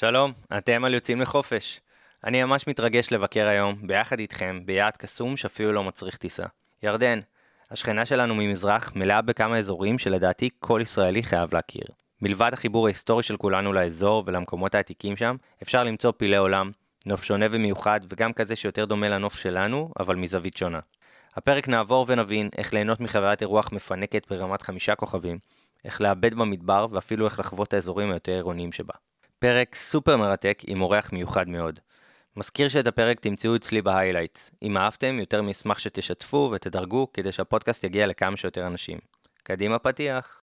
שלום, אתם על יוצאים לחופש. אני ממש מתרגש לבקר היום, ביחד איתכם, ביעד קסום שאפילו לא מצריך טיסה. ירדן, השכנה שלנו ממזרח מלאה בכמה אזורים שלדעתי כל ישראלי חייב להכיר. מלבד החיבור ההיסטורי של כולנו לאזור ולמקומות העתיקים שם, אפשר למצוא פילי עולם, נוף שונה ומיוחד וגם כזה שיותר דומה לנוף שלנו, אבל מזווית שונה. הפרק נעבור ונבין איך ליהנות מחוויית אירוח מפנקת ברמת חמישה כוכבים, איך לאבד במדבר ואפילו איך לחוות את האזורים היותר עירוניים שבה. פרק סופר מרתק עם אורח מיוחד מאוד. מזכיר שאת הפרק תמצאו אצלי ב highlights. אם אהבתם, יותר מאשמח שתשתפו ותדרגו כדי שהפודקאסט יגיע לכמה שיותר אנשים. קדימה פתיח.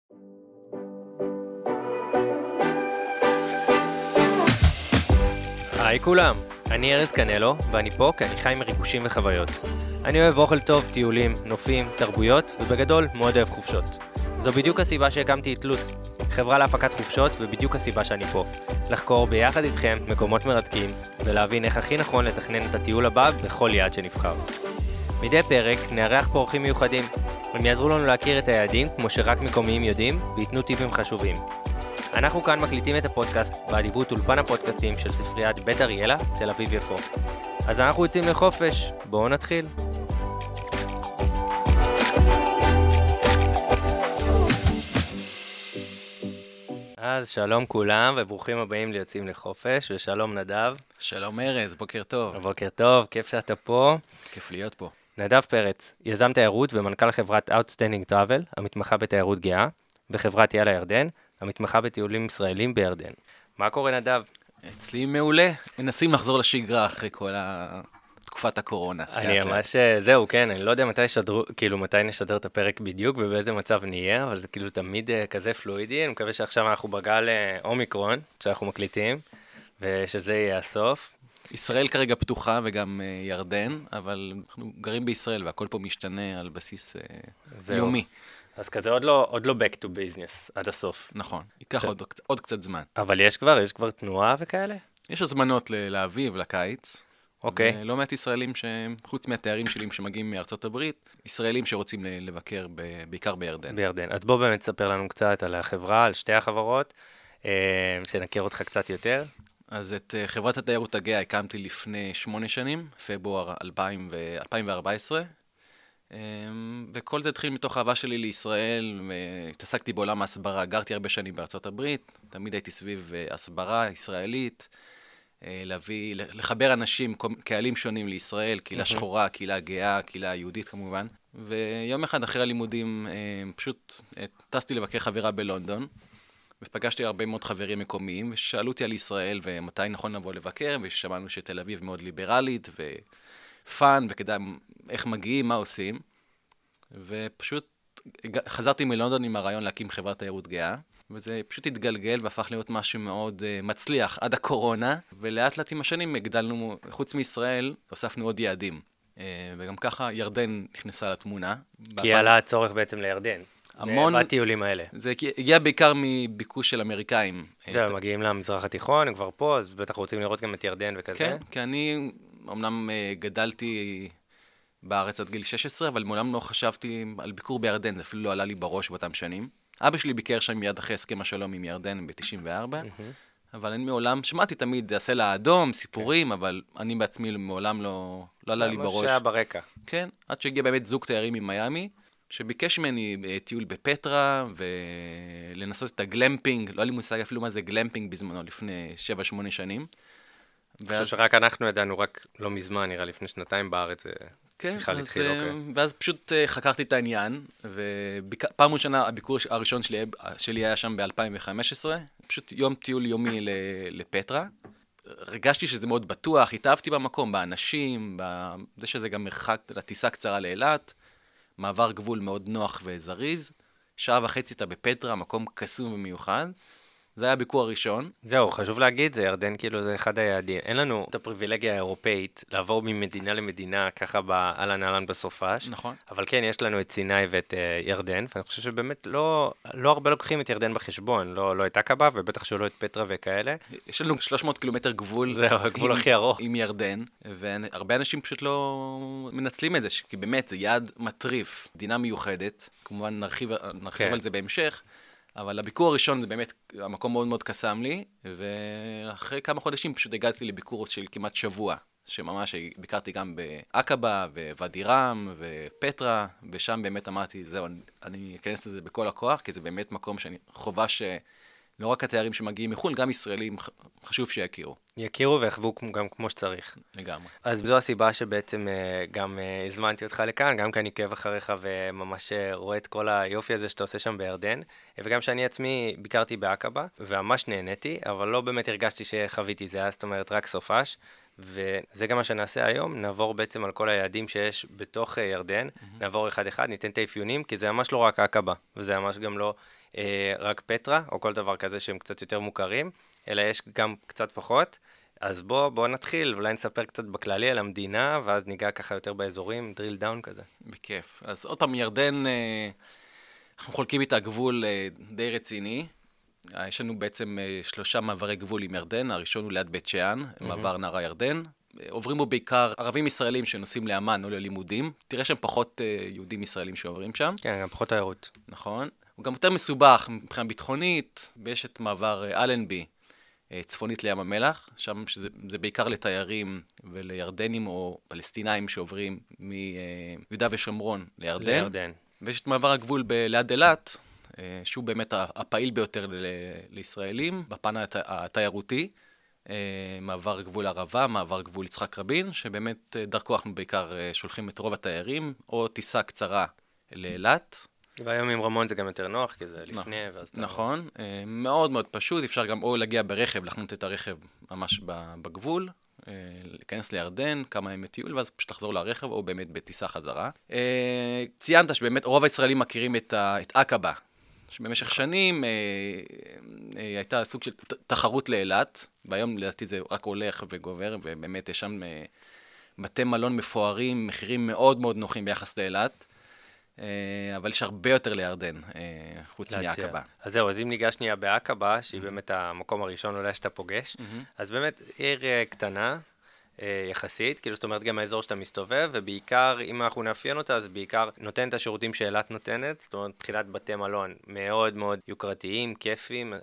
היי כולם, אני ארז קנלו, ואני פה כי אני חי מריגושים וחוויות. אני אוהב אוכל טוב, טיולים, נופים, תרבויות, ובגדול מאוד אוהב חופשות. זו בדיוק הסיבה שהקמתי את לוץ, חברה להפקת חופשות, ובדיוק הסיבה שאני פה. לחקור ביחד איתכם מקומות מרתקים, ולהבין איך הכי נכון לתכנן את הטיול הבא בכל יעד שנבחר. מדי פרק נארח פה אורחים מיוחדים. הם יעזרו לנו להכיר את היעדים כמו שרק מקומיים יודעים, וייתנו טיפים חשובים. אנחנו כאן מקליטים את הפודקאסט באדיבות אולפן הפודקאסטים של ספריית בית אריאלה, תל אביב יפו. אז אנחנו יוצאים לחופש, בואו נתחיל. אז שלום כולם וברוכים הבאים ליוצאים לחופש, ושלום נדב. שלום ארז, בוקר טוב. בוקר טוב, כיף שאתה פה. כיף להיות פה. נדב פרץ, יזם תיירות ומנכ"ל חברת Outstanding Travel, המתמחה בתיירות גאה, וחברת יאללה ירדן, המתמחה בטיולים ישראלים בירדן. מה קורה נדב? אצלי מעולה, מנסים לחזור לשגרה אחרי כל ה... תקופת הקורונה. אני ממש, זהו, כן, אני לא יודע מתי ישדרו, כאילו מתי נשדר את הפרק בדיוק ובאיזה מצב נהיה, אבל זה כאילו תמיד uh, כזה פלואידי, אני מקווה שעכשיו אנחנו בגל uh, אומיקרון, שאנחנו מקליטים, ושזה יהיה הסוף. ישראל כרגע פתוחה וגם ירדן, אבל אנחנו גרים בישראל והכל פה משתנה על בסיס יומי. אז כזה עוד לא, עוד לא back to business עד הסוף. נכון, ייקח עוד, עוד קצת זמן. אבל יש כבר, יש כבר תנועה וכאלה? יש הזמנות לאביב, לקיץ. אוקיי. Okay. לא מעט ישראלים שחוץ מהתארים שלי שמגיעים מארצות הברית, ישראלים שרוצים לבקר ב, בעיקר בירדן. בירדן. אז בוא באמת תספר לנו קצת על החברה, על שתי החברות, אה, שנכיר אותך קצת יותר. אז את אה, חברת התיירות הגאה הקמתי לפני שמונה שנים, פברואר 2014. אה, וכל זה התחיל מתוך אהבה שלי לישראל, והתעסקתי בעולם ההסברה, גרתי הרבה שנים בארצות הברית, תמיד הייתי סביב הסברה ישראלית. אה, להביא, לחבר אנשים, קהלים שונים לישראל, קהילה mm-hmm. שחורה, קהילה גאה, קהילה יהודית כמובן. ויום אחד אחרי הלימודים אה, פשוט אה, טסתי לבקר חברה בלונדון, ופגשתי הרבה מאוד חברים מקומיים, ושאלו אותי על ישראל ומתי נכון לבוא לבקר, ושמענו שתל אביב מאוד ליברלית ופאן, וכדאי, איך מגיעים, מה עושים. ופשוט חזרתי מלונדון עם הרעיון להקים חברת תיירות גאה. וזה פשוט התגלגל והפך להיות משהו מאוד uh, מצליח עד הקורונה, ולאט לאט עם השנים הגדלנו, חוץ מישראל, הוספנו עוד יעדים. Uh, וגם ככה ירדן נכנסה לתמונה. כי עלה הצורך בעצם לירדן. המון... בטיולים האלה. זה הגיע בעיקר מביקוש של אמריקאים. זהו, את... מגיעים למזרח התיכון, הם כבר פה, אז בטח רוצים לראות גם את ירדן וכזה. כן, כי אני אמנם uh, גדלתי בארץ עד גיל 16, אבל מעולם לא חשבתי על ביקור בירדן, זה אפילו לא עלה לי בראש באותם שנים. אבא שלי ביקר שם מיד אחרי הסכם השלום עם ירדן ב-94, mm-hmm. אבל אני מעולם, שמעתי תמיד הסלע האדום, סיפורים, כן. אבל אני בעצמי מעולם לא, לא עלה לי בראש. זה שהיה ברקע. כן, עד שהגיע באמת זוג תיירים ממיאמי, שביקש ממני אה, טיול בפטרה, ולנסות את הגלמפינג, לא היה לי מושג אפילו מה זה גלמפינג בזמנו, לפני 7-8 שנים. אני חושב שרק אנחנו ידענו, רק לא מזמן, נראה לפני שנתיים בארץ, כן, בכלל התחיל, אוקיי. ואז פשוט uh, חקרתי את העניין, ופעם ראשונה הביקור הראשון שלי, שלי היה שם ב-2015, פשוט יום טיול יומי לפטרה. הרגשתי שזה מאוד בטוח, התאהבתי במקום, באנשים, בזה שזה גם מרחק, לטיסה קצרה לאילת, מעבר גבול מאוד נוח וזריז. שעה וחצי אתה בפטרה, מקום קסום ומיוחד. זה היה הביקור הראשון. זהו, חשוב להגיד, זה ירדן כאילו זה אחד היעדים. אין לנו את הפריבילגיה האירופאית לעבור ממדינה למדינה ככה באהלן אהלן בסופש. נכון. אבל כן, יש לנו את סיני ואת uh, ירדן, ואני חושב שבאמת לא, לא הרבה לוקחים את ירדן בחשבון. לא, לא את עקבה, ובטח שלא את פטרה וכאלה. יש לנו 300 קילומטר גבול. זהו, הגבול הכי ארוך. עם ירדן, והרבה אנשים פשוט לא מנצלים את זה, כי באמת זה יעד מטריף, מדינה מיוחדת, כמובן נרחיב, נרחיב כן. על זה בהמשך. אבל הביקור הראשון זה באמת, המקום מאוד מאוד קסם לי, ואחרי כמה חודשים פשוט הגעתי לביקור של כמעט שבוע, שממש ביקרתי גם בעקבה, וואדי רם, ופטרה, ושם באמת אמרתי, זהו, אני אכנס לזה בכל הכוח, כי זה באמת מקום שאני חובה ש... לא רק התיירים שמגיעים מחו"ל, גם ישראלים חשוב שיכירו. יכירו ויחוו גם כמו שצריך. לגמרי. אז זו הסיבה שבעצם אה, גם אה, הזמנתי אותך לכאן, גם כי אני עוקב אחריך וממש אה, רואה את כל היופי הזה שאתה עושה שם בירדן, וגם שאני עצמי ביקרתי בעקבה, וממש נהניתי, אבל לא באמת הרגשתי שחוויתי זה, זאת אומרת רק סופש. וזה גם מה שנעשה היום, נעבור בעצם על כל היעדים שיש בתוך ירדן, mm-hmm. נעבור אחד-אחד, ניתן את האפיונים, כי זה ממש לא רק עקבה, וזה ממש גם לא רק פטרה, או כל דבר כזה שהם קצת יותר מוכרים, אלא יש גם קצת פחות. אז בוא, בוא נתחיל, אולי נספר קצת בכללי על המדינה, ואז ניגע ככה יותר באזורים, drill down כזה. בכיף. אז עוד פעם, ירדן, אה, אנחנו חולקים איתה גבול אה, די רציני. יש לנו בעצם שלושה מעברי גבול עם ירדן, הראשון הוא ליד בית שאן, mm-hmm. מעבר נהרה ירדן. עוברים בו בעיקר ערבים ישראלים שנוסעים לאמן או ללימודים. תראה שם פחות יהודים ישראלים שעוברים שם. כן, גם פחות תיירות. נכון. הוא גם יותר מסובך מבחינה ביטחונית, ויש את מעבר אה, אלנבי, אה, צפונית לים המלח, שם שזה בעיקר לתיירים ולירדנים או פלסטינאים שעוברים מיהודה ושומרון לירדן. לירדן. ויש את מעבר הגבול ב- ליד אילת, אה, שהוא באמת הפעיל ביותר ל- לישראלים, בפן הת- התיירותי. מעבר גבול ערבה, מעבר גבול יצחק רבין, שבאמת דרכו אנחנו בעיקר שולחים את רוב התיירים, או טיסה קצרה לאילת, והיום עם רמון זה גם יותר נוח, כי זה לפני, נכון, ואז אתה... נכון, אה, מאוד מאוד פשוט, אפשר גם או להגיע ברכב, לחנות את הרכב ממש בגבול, אה, להיכנס לירדן, כמה ימי טיול, ואז פשוט לחזור לרכב, או באמת בטיסה חזרה. אה, ציינת שבאמת רוב הישראלים מכירים את, עקבה, שבמשך שנים הייתה סוג של תחרות לאילת, והיום לדעתי זה רק הולך וגובר, ובאמת יש שם בתי מלון מפוארים, מחירים מאוד מאוד נוחים ביחס לאילת. אה, אבל יש הרבה יותר לירדן, אה, חוץ מעקבה. אז זהו, אז אם ניגש שנייה בעקבה, שהיא mm-hmm. באמת המקום הראשון אולי שאתה פוגש, mm-hmm. אז באמת עיר אה, קטנה. יחסית, כאילו זאת אומרת גם האזור שאתה מסתובב, ובעיקר, אם אנחנו נאפיין אותה, אז בעיקר נותן את השירותים שאילת נותנת, זאת אומרת מבחינת בתי מלון מאוד מאוד יוקרתיים, כיפיים,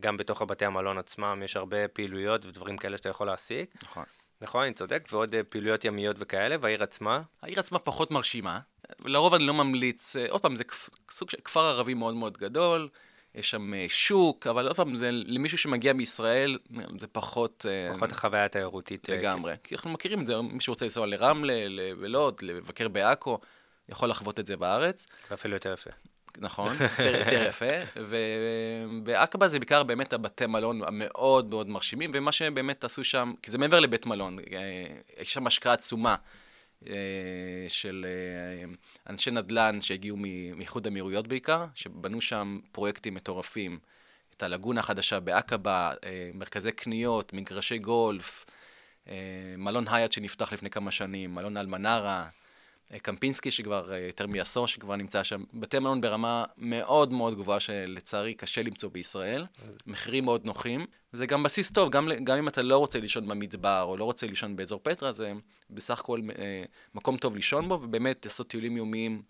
גם בתוך הבתי המלון עצמם יש הרבה פעילויות ודברים כאלה שאתה יכול להעסיק. נכון. נכון, אני צודק, ועוד פעילויות ימיות וכאלה, והעיר עצמה? העיר עצמה פחות מרשימה, לרוב אני לא ממליץ, אה, עוד פעם, זה סוג של כפר ערבי מאוד מאוד גדול, יש שם אה, שוק, אבל עוד פעם, זה למישהו שמגיע מישראל, זה פחות... אה, פחות החוויה התיירותית. לגמרי, כי אנחנו מכירים את זה, מי שרוצה לנסוע לרמלה, ללוד, לבקר בעכו, יכול לחוות את זה בארץ. ואפילו יותר יפה. נכון, יותר, יפה, ובעקבה זה בעיקר באמת הבתי מלון המאוד מאוד מרשימים, ומה שבאמת עשו שם, כי זה מעבר לבית מלון, יש שם השקעה עצומה של אה, אנשי נדל"ן שהגיעו מאיחוד אמירויות בעיקר, שבנו שם פרויקטים מטורפים. את הלגונה החדשה בעקבה, אה, מרכזי קניות, מגרשי גולף, מלון היאט שנפתח לפני כמה שנים, מלון אלמנרה, קמפינסקי שכבר יותר מעשור שכבר נמצא שם, בתי מלון ברמה מאוד מאוד גבוהה שלצערי קשה למצוא בישראל, מחירים מאוד נוחים, וזה גם בסיס טוב, גם, גם אם אתה לא רוצה לישון במדבר או לא רוצה לישון באזור פטרה, זה בסך הכל אה, מקום טוב לישון בו, ובאמת לעשות טיולים יומיים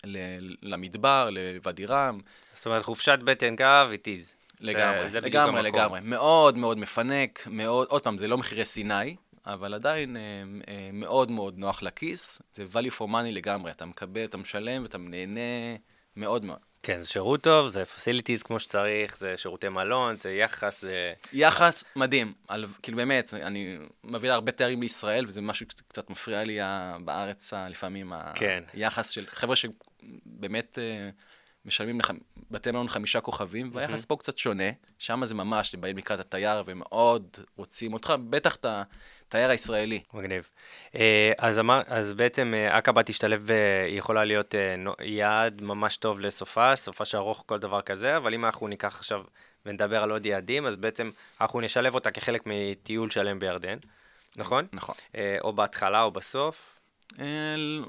למדבר, לוואדי רם. זאת אומרת, חופשת בטן גב, it is. לגמרי, זה, זה לגמרי, לגמרי. מאוד מאוד מפנק, מאוד, עוד פעם, זה לא מחירי סיני, אבל עדיין אה, אה, מאוד מאוד נוח לכיס, זה value for money לגמרי, אתה מקבל, אתה משלם ואתה נהנה מאוד מאוד. כן, זה שירות טוב, זה פסיליטיז כמו שצריך, זה שירותי מלון, זה יחס, זה... יחס מדהים, על, כאילו באמת, אני מביא להרבה תארים לישראל, וזה משהו שקצת מפריע לי בארץ לפעמים, כן. היחס של חבר'ה שבאמת אה, משלמים לך בתי מלון חמישה כוכבים, והיחס פה קצת שונה, שם זה ממש, הם באים לקראת התייר ומאוד רוצים אותך, בטח אתה... התייר הישראלי. מגניב. אה, אז, אמר, אז בעצם אה, עקבה תשתלב, היא יכולה להיות אה, יעד ממש טוב לסופה, סופה שארוך כל דבר כזה, אבל אם אנחנו ניקח עכשיו ונדבר על עוד יעדים, אז בעצם אנחנו נשלב אותה כחלק מטיול שלם בירדן, נכון? נכון. או בהתחלה או בסוף.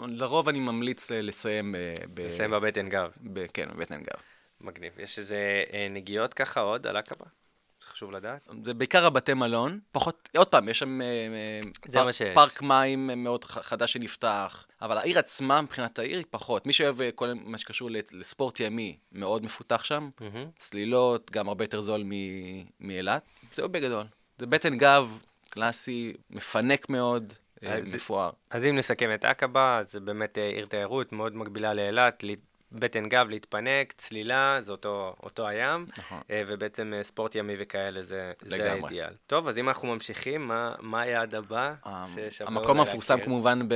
לרוב אני ממליץ לסיים ב... לסיים בבטן גב. ב... כן, בבטן גב. מגניב. יש איזה נגיעות ככה עוד על עקבה? חשוב לדעת. זה בעיקר הבתי מלון, פחות, עוד פעם, יש שם אה, אה, פאר-. פארק מים מאוד חדש שנפתח, אבל העיר עצמה, מבחינת העיר, היא פחות. מי שאוהב אה, כל מה שקשור לספורט ימי, מאוד מפותח שם. מהמם. צלילות, גם הרבה יותר זול מאילת. זהו בגדול. זה בטן גב, קלאסי, מפנק מאוד, אה, מפואר. אז אם נסכם את עקבה, זה באמת אה, עיר תיירות מאוד מקבילה לאילת, בטן גב, להתפנק, צלילה, זה אותו, אותו הים, נכון. אה, ובעצם אה, ספורט ימי וכאלה, זה, זה. האידיאל. טוב, אז אם אנחנו ממשיכים, מה, מה היעד הבא? ששווה המקום המפורסם? כמובן ב-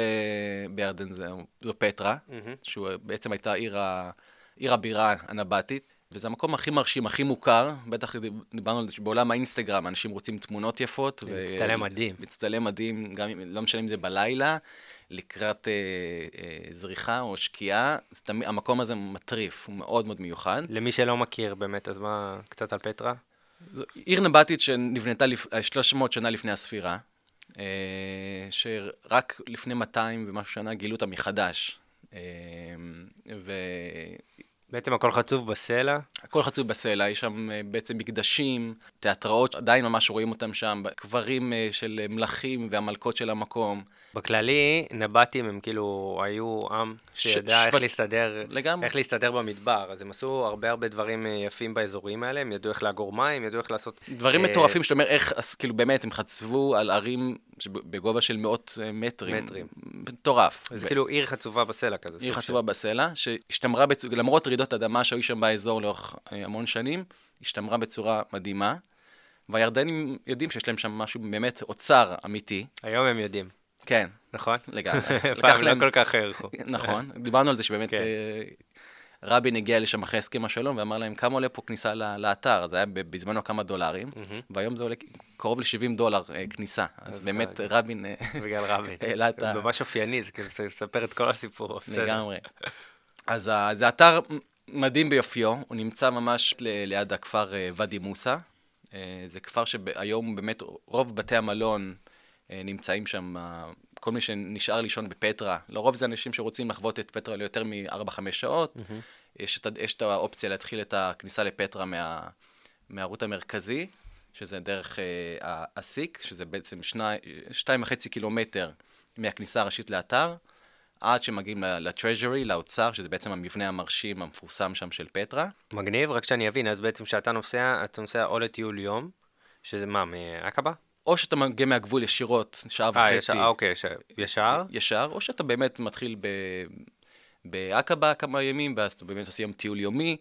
בירדן זה- זו פטרה, מהמם. שהוא בעצם הייתה עיר, ה... עיר הבירה הנבטית, וזה המקום הכי מרשים, הכי מוכר, בטח דיברנו על זה שבעולם האינסטגרם אנשים רוצים תמונות יפות. ו- להצטלם מדהים. להצטלם מדהים, גם אם, לא משנה אם זה בלילה, לקראת אה, אה, זריחה או שקיעה, תמיד, המקום הזה מטריף, הוא מאוד מאוד מיוחד. למי שלא מכיר באמת, אז מה, קצת על פטרה? זו עיר נבטית שנבנתה לפ... 300 שנה לפני הספירה, אה, שרק לפני 200 ומשהו שנה גילו אותה מחדש. אה, בעצם הכל חצוב בסלע, והכל חצוב בסלע, יש שם אה, בעצם מקדשים, תיאטראות, עדיין ממש רואים אותם שם, קברים אה, של מלכים והמלכות של המקום. בכללי, נבטים הם כאילו היו עם שידע איך שבט- להסתדר. איך להסתדר במדבר, אז הם עשו הרבה הרבה דברים אה, יפים באזורים האלה, הם ידעו איך לאגור מים, ידעו איך לעשות... דברים אה, מטורפים שאתה אומר, איך, אז כאילו באמת, הם חצבו על ערים בגובה של מאות אה, מטרים. מטרים. מטורף. אז ו- כאילו עיר חצובה בסלע כזה. עיר חצובה בסלע, שהשתמרה, בצ... למרות רעידות אדמה שהיו שם באזור לאורך אה, המון שנים, השתמרה בצורה מדהימה. והירדנים יודעים שיש להם שם משהו באמת אוצר אמיתי. של... היום הם יודעים, כן, נכון? לגמרי. פעם לא כל כך הערכו. נכון, דיברנו על זה שבאמת כן. אה, רבין הגיע לשם אחרי הסכם השלום ואמר להם כמה עולה פה כניסה לאתר, זה היה בזמנו כמה דולרים. והיום זה עולה קרוב ל-70 דולר אה, כניסה, אז באמת רבין אה, בגלל רבין. העלה את ה- ממש אופייני, זה כאילו מספר את כל הסיפור. לגמרי. אז זה אתר מדהים ביופיו, הוא נמצא ממש ליד הכפר ואדי מוסא. זה כפר שהיום באמת רוב בתי המלון נמצאים שם, אה, כל מי שנשאר לישון בפטרה, לרוב זה אנשים שרוצים לחוות את פטרה ליותר מ-4-5 שעות. יש, את, יש את האופציה להתחיל את הכניסה לפטרה מה, מהערוץ המרכזי, שזה דרך אה, הסיק, שזה בעצם שני, שתיים וחצי קילומטר מהכניסה הראשית לאתר, עד שמגיעים לטרז'רי, לאוצר, שזה בעצם המבנה המרשים המפורסם שם של פטרה. מגניב, רק שאני אבין, אז בעצם כשאתה נוסע, אתה נוסע או לטיול יום, שזה מה, מעקבה? או שאתה מגיע מהגבול ישירות, שעה אה, וחצי, ישר, אה, אוקיי, ש- ישר? ישר, או שאתה באמת מתחיל ב... בעקבה כמה ימים, ואז אתה באמת עושה יום טיול יומי.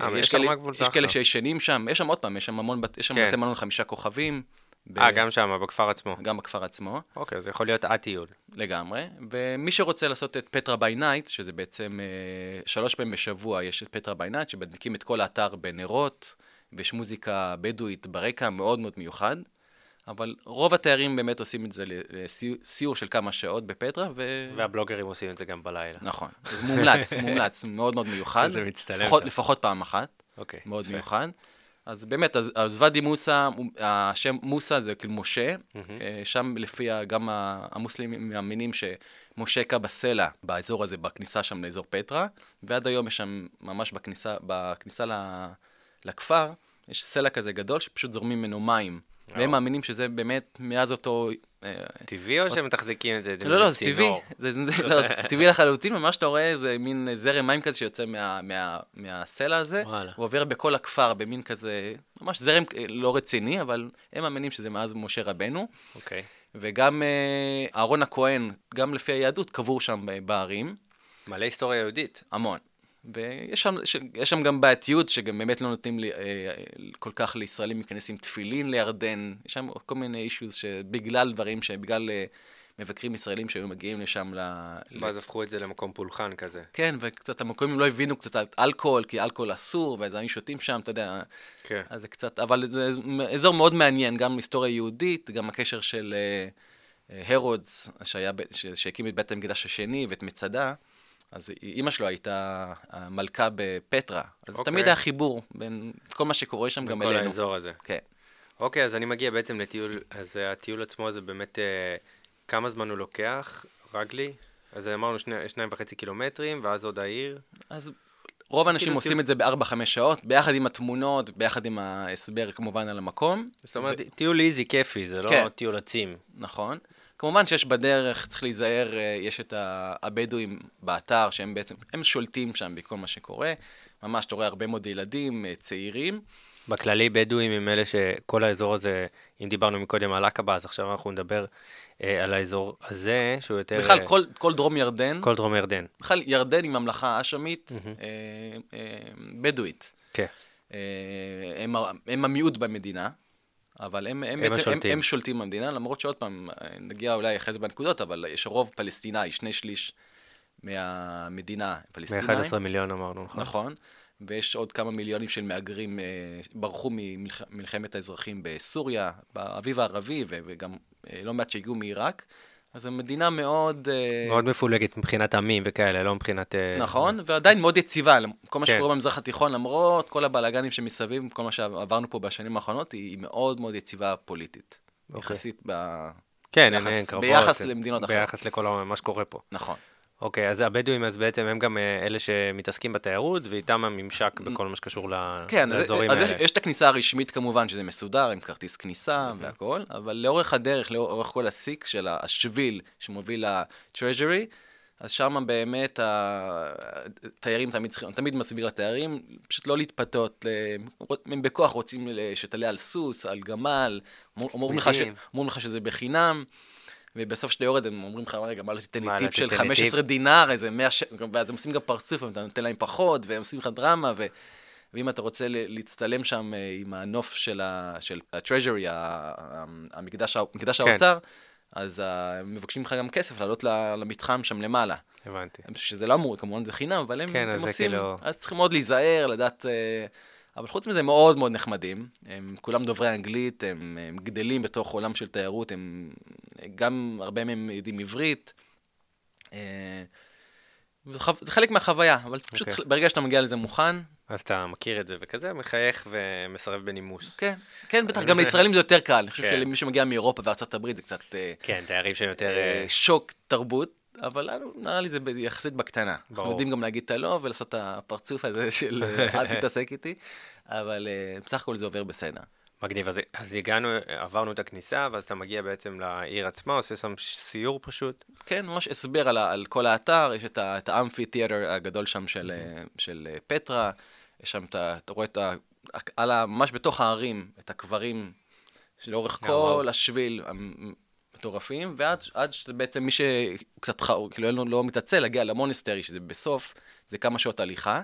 אה, אבל יש ישר כאלה- יש כאלה. שישנים שם, יש שם עוד פעם, יש שם המון, יש שם כן. בתי מלון חמישה כוכבים. ב- אה, גם שם, בכפר עצמו. גם בכפר עצמו, אוקיי, זה יכול להיות הטיול. לגמרי. ומי שרוצה לעשות את פטרה by night, שזה בעצם אה, שלוש פעמים בשבוע יש את פטרה by night, שמדליקים את כל האתר בנרות, ויש מוזיקה בדואית ברקע מאוד מאוד מיוחד. אבל רוב התיירים באמת עושים את זה לסיור של כמה שעות בפטרה, ו... והבלוגרים עושים את זה גם בלילה. נכון. אז מומלץ, מומלץ, מאוד מאוד מיוחד. זה מצטלם לפחות. לפחות פעם אחת, אוקיי. מאוד יפה. מיוחד. אז באמת, אז, אז ואדי מוסא, השם מוסא זה כאילו משה, אה, שם לפי גם המוסלמים מאמינים שמשה הכה בסלע באזור הזה, בכניסה שם לאזור פטרה, ועד היום יש שם, ממש בכניסה, בכניסה לכפר, יש סלע כזה גדול שפשוט זורמים ממנו מים. אה. והם מאמינים שזה באמת מאז אותו... אה, טבעי או שהם מתחזקים את זה? לא, לא, זה? טבעי. זה, לא, זה טבעי לחלוטין, ומה שאתה רואה זה מין זרם מים כזה שיוצא מה, מה, מהסלע הזה. הוא עובר בכל הכפר במין כזה, ממש זרם אה, לא רציני, אבל הם מאמינים שזה מאז משה רבנו. אוקיי. וגם אה, אהרון הכהן, גם לפי היהדות, קבור שם בערים, מלא היסטוריה יהודית. המון. ויש שם, יש שם גם בעייתיות, שגם באמת לא נותנים לי, אה, כל כך לישראלים להיכנס עם תפילין לירדן. יש שם כל מיני אישוז שבגלל דברים, שבגלל אה, מבקרים ישראלים שהיו מגיעים לשם ל... ל- ואז הפכו את זה למקום פולחן כזה. כן, וקצת המקומים לא הבינו קצת אלכוהול, כי אלכוהול אסור, ואז היו שותים שם, אתה יודע, כן. אז זה קצת, אבל זה אזור מאוד מעניין, גם היסטוריה יהודית, גם הקשר של אה, אה, הרודס, שהיה, ש- שהקים את בית המקדש השני ואת מצדה, אז אימא שלו הייתה המלכה בפטרה, אז אוקיי. תמיד היה חיבור בין כל מה שקורה שם גם בכל אלינו. האזור הזה. כן. אוקיי, אז אני מגיע בעצם לטיול, אז הטיול עצמו זה באמת, אה, כמה זמן הוא לוקח, רגלי? אז אמרנו שני, שניים וחצי קילומטרים, ואז עוד העיר. אז רוב האנשים כאילו עושים טיול- את זה ב-4-5 שעות, ביחד עם התמונות, ביחד עם ההסבר כמובן על המקום. זאת אומרת, טיול איזי, כיפי, זה לא כן. טיול עצים. נכון. כמובן שיש בדרך, צריך להיזהר, אה, יש את הבדואים באתר, שהם בעצם, הם שולטים שם בכל מה שקורה. ממש, אתה רואה הרבה מאוד ילדים, אה, צעירים. בכללי בדואים הם אלה שכל האזור הזה, אם דיברנו מקודם על עקבה, אז עכשיו אנחנו נדבר אה, על האזור הזה, שהוא יותר... בכלל, אה, כל, כל דרום ירדן, כל דרום ירדן. בכלל, ירדן היא ממלכה האשמית אה, אה, בדואית. כן. אה, הם, הם המיעוט במדינה, אבל הם, הם, הם בעצם, השולטים. הם, הם שולטים במדינה, למרות שעוד פעם, נגיע אולי אחרי זה בנקודות, אבל יש רוב פלסטיני, שני שליש מהמדינה פלסטינאים. מ-11 מיליון אמרנו, נכון? נכון, ויש עוד כמה מיליונים של מהגרים אה, ברחו ממלחמת האזרחים בסוריה, באביב הערבי, וגם אה, לא מעט שהגיעו מעיראק. אז זו מדינה מאוד... אה, מאוד מפולגת מבחינת עמים וכאלה, לא מבחינת... אה, נכון, ועדיין מאוד יציבה, כל מה כן. שקורה במזרח התיכון, למרות כל הבלאגנים שמסביב, כל מה שעברנו פה בשנים האחרונות, היא מאוד מאוד יציבה פוליטית. אוקיי. יחסית ב... כן, ביחס- למדינות אחרות. ביחס לכל מה שקורה פה. נכון. אוקיי, אז הבדואים, אז בעצם הם גם אה, אלה שמתעסקים בתיירות, ואיתם הממשק בכל מה שקשור כן, אז, לאזורים אז יש, האלה. יש את הכניסה הרשמית כמובן, שזה מסודר, עם כרטיס כניסה אוקיי. והכל, אבל לאורך הדרך, לאורך כל הסיק של השביל שמוביל ל-Treasury, אז שם באמת התיירים תמיד צריכים, אני תמיד מסביר לתיירים, פשוט לא להתפתות, ל- הם בכוח רוצים ל- שתעלה על סוס, על גמל, אומר- אומרים לך, ש, לך שזה בחינם. ובסוף שאתה יורד, הם אומרים לך, רגע, מה לא תיתן לי טיפ של תיתן לי 15 טיפ?" דינר, איזה 100 שקל, ואז הם עושים גם פרצוף, אתה נותן להם פחות, והם עושים לך דרמה, ו... ואם אתה רוצה להצטלם שם אה, עם הנוף של, ה-Treasury, ה- המקדש, ה- מקדש כן. האוצר, אז אה, הם מבקשים ממך גם כסף לעלות למתחם שם למעלה. הבנתי. שזה לא אמור, כמובן זה חינם, אבל הם, כן, הם עושים, כאילו- אז צריכים מאוד להיזהר, לדעת... אה, אבל חוץ מזה, הם מאוד מאוד נחמדים. הם כולם דוברי אנגלית, הם, הם גדלים בתוך עולם של תיירות, הם גם, הרבה מהם יודעים עברית. אה, זה חלק מהחוויה, אבל פשוט אוקיי. ברגע שאתה מגיע לזה מוכן, אז אתה מכיר את זה וכזה, מחייך ומסרב בנימוס. כן, כן, בטח, גם לישראלים זה יותר קל. אני חושב כן. שלמי שמגיע מאירופה וארצות הברית זה קצת אה, כן, תיירים שהם יותר... אה, שוק תרבות, אבל לנו, נראה לי זה יחסית בקטנה. אנחנו ברור. יודעים גם להגיד את הלא ולעשות את הפרצוף הזה של אל תתעסק איתי, אבל אה, בסך הכל זה עובר בסדר. מגניב, אז, אז הגענו, עברנו את הכניסה, ואז אתה מגיע בעצם לעיר עצמה, עושה שם סיור פשוט. כן, ממש הסבר על, על כל האתר, יש את, האמפי תיאטר הגדול שם של, אה, של אה, פטרה, יש שם, את ה- אתה רואה את ה... על ה... ממש בתוך הערים, את הקברים שלאורך וואו. כל השביל המטורפים, ועד עד שבעצם מי שקצת. כאילו לו לא מתעצל, להגיע למונסטרי, שזה בסוף, זה כמה שעות הליכה,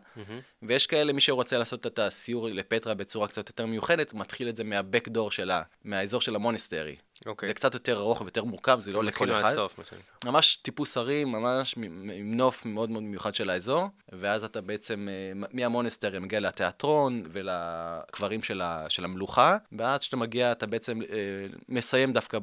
ויש כאלה, מי שרוצה לעשות את הסיור לפטרה בצורה קצת יותר מיוחדת, מתחיל את זה מהבקדור שלה, מהאזור של המונסטרי. אוקיי. זה קצת יותר ארוך ויותר מורכב, זה לא לכל אחד. מהסוף. ממש טיפוס הרים, ממש עם נוף מאוד מאוד מיוחד של האזור, ואז אתה בעצם אה, מ- מהמונסטרי מגיע לתיאטרון ולקברים של, ה- של המלוכה, ואז כשאתה מגיע אתה בעצם אה, מסיים דווקא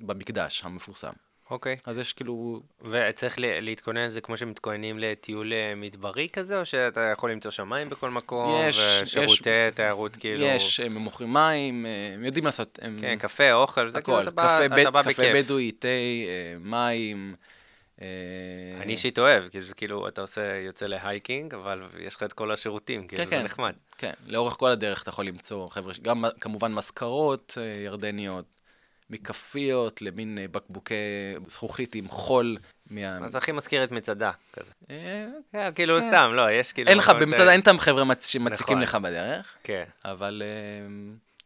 במקדש המפורסם. אוקיי. אז יש כאילו, וצריך להתכונן לזה כמו שמתכוננים לטיול אה, מדברי כזה, או שאתה יכול למצוא שם מים בכל מקום, יש, ושירותי תיירות כאילו... יש, הם מוכרים מים, אה, הם יודעים לעשות, הם... כן, קפה, אוכל, זה כאילו אתה בא, קפה, אתה בד- בא קפה בכיף. בדואי, תה, אה, מים. אני אישית אוהב, כי זה כאילו, אתה עושה, יוצא להייקינג, אבל יש לך את כל השירותים, כאילו, כן, זה כן. נחמד. כן, לאורך כל הדרך אתה יכול למצוא חבר'ה, גם כמובן מזכרות ירדניות, מכפיות למין אה, בקבוקי זכוכית עם חול. מה... אז הכי מזכיר את מצדה, כזה. אה, כן, כאילו, כן. סתם, לא, יש כאילו... אין לך, במצדה אה, אין את חבר'ה מצ- שמציקים נכון. לך בדרך, כן, אבל אה,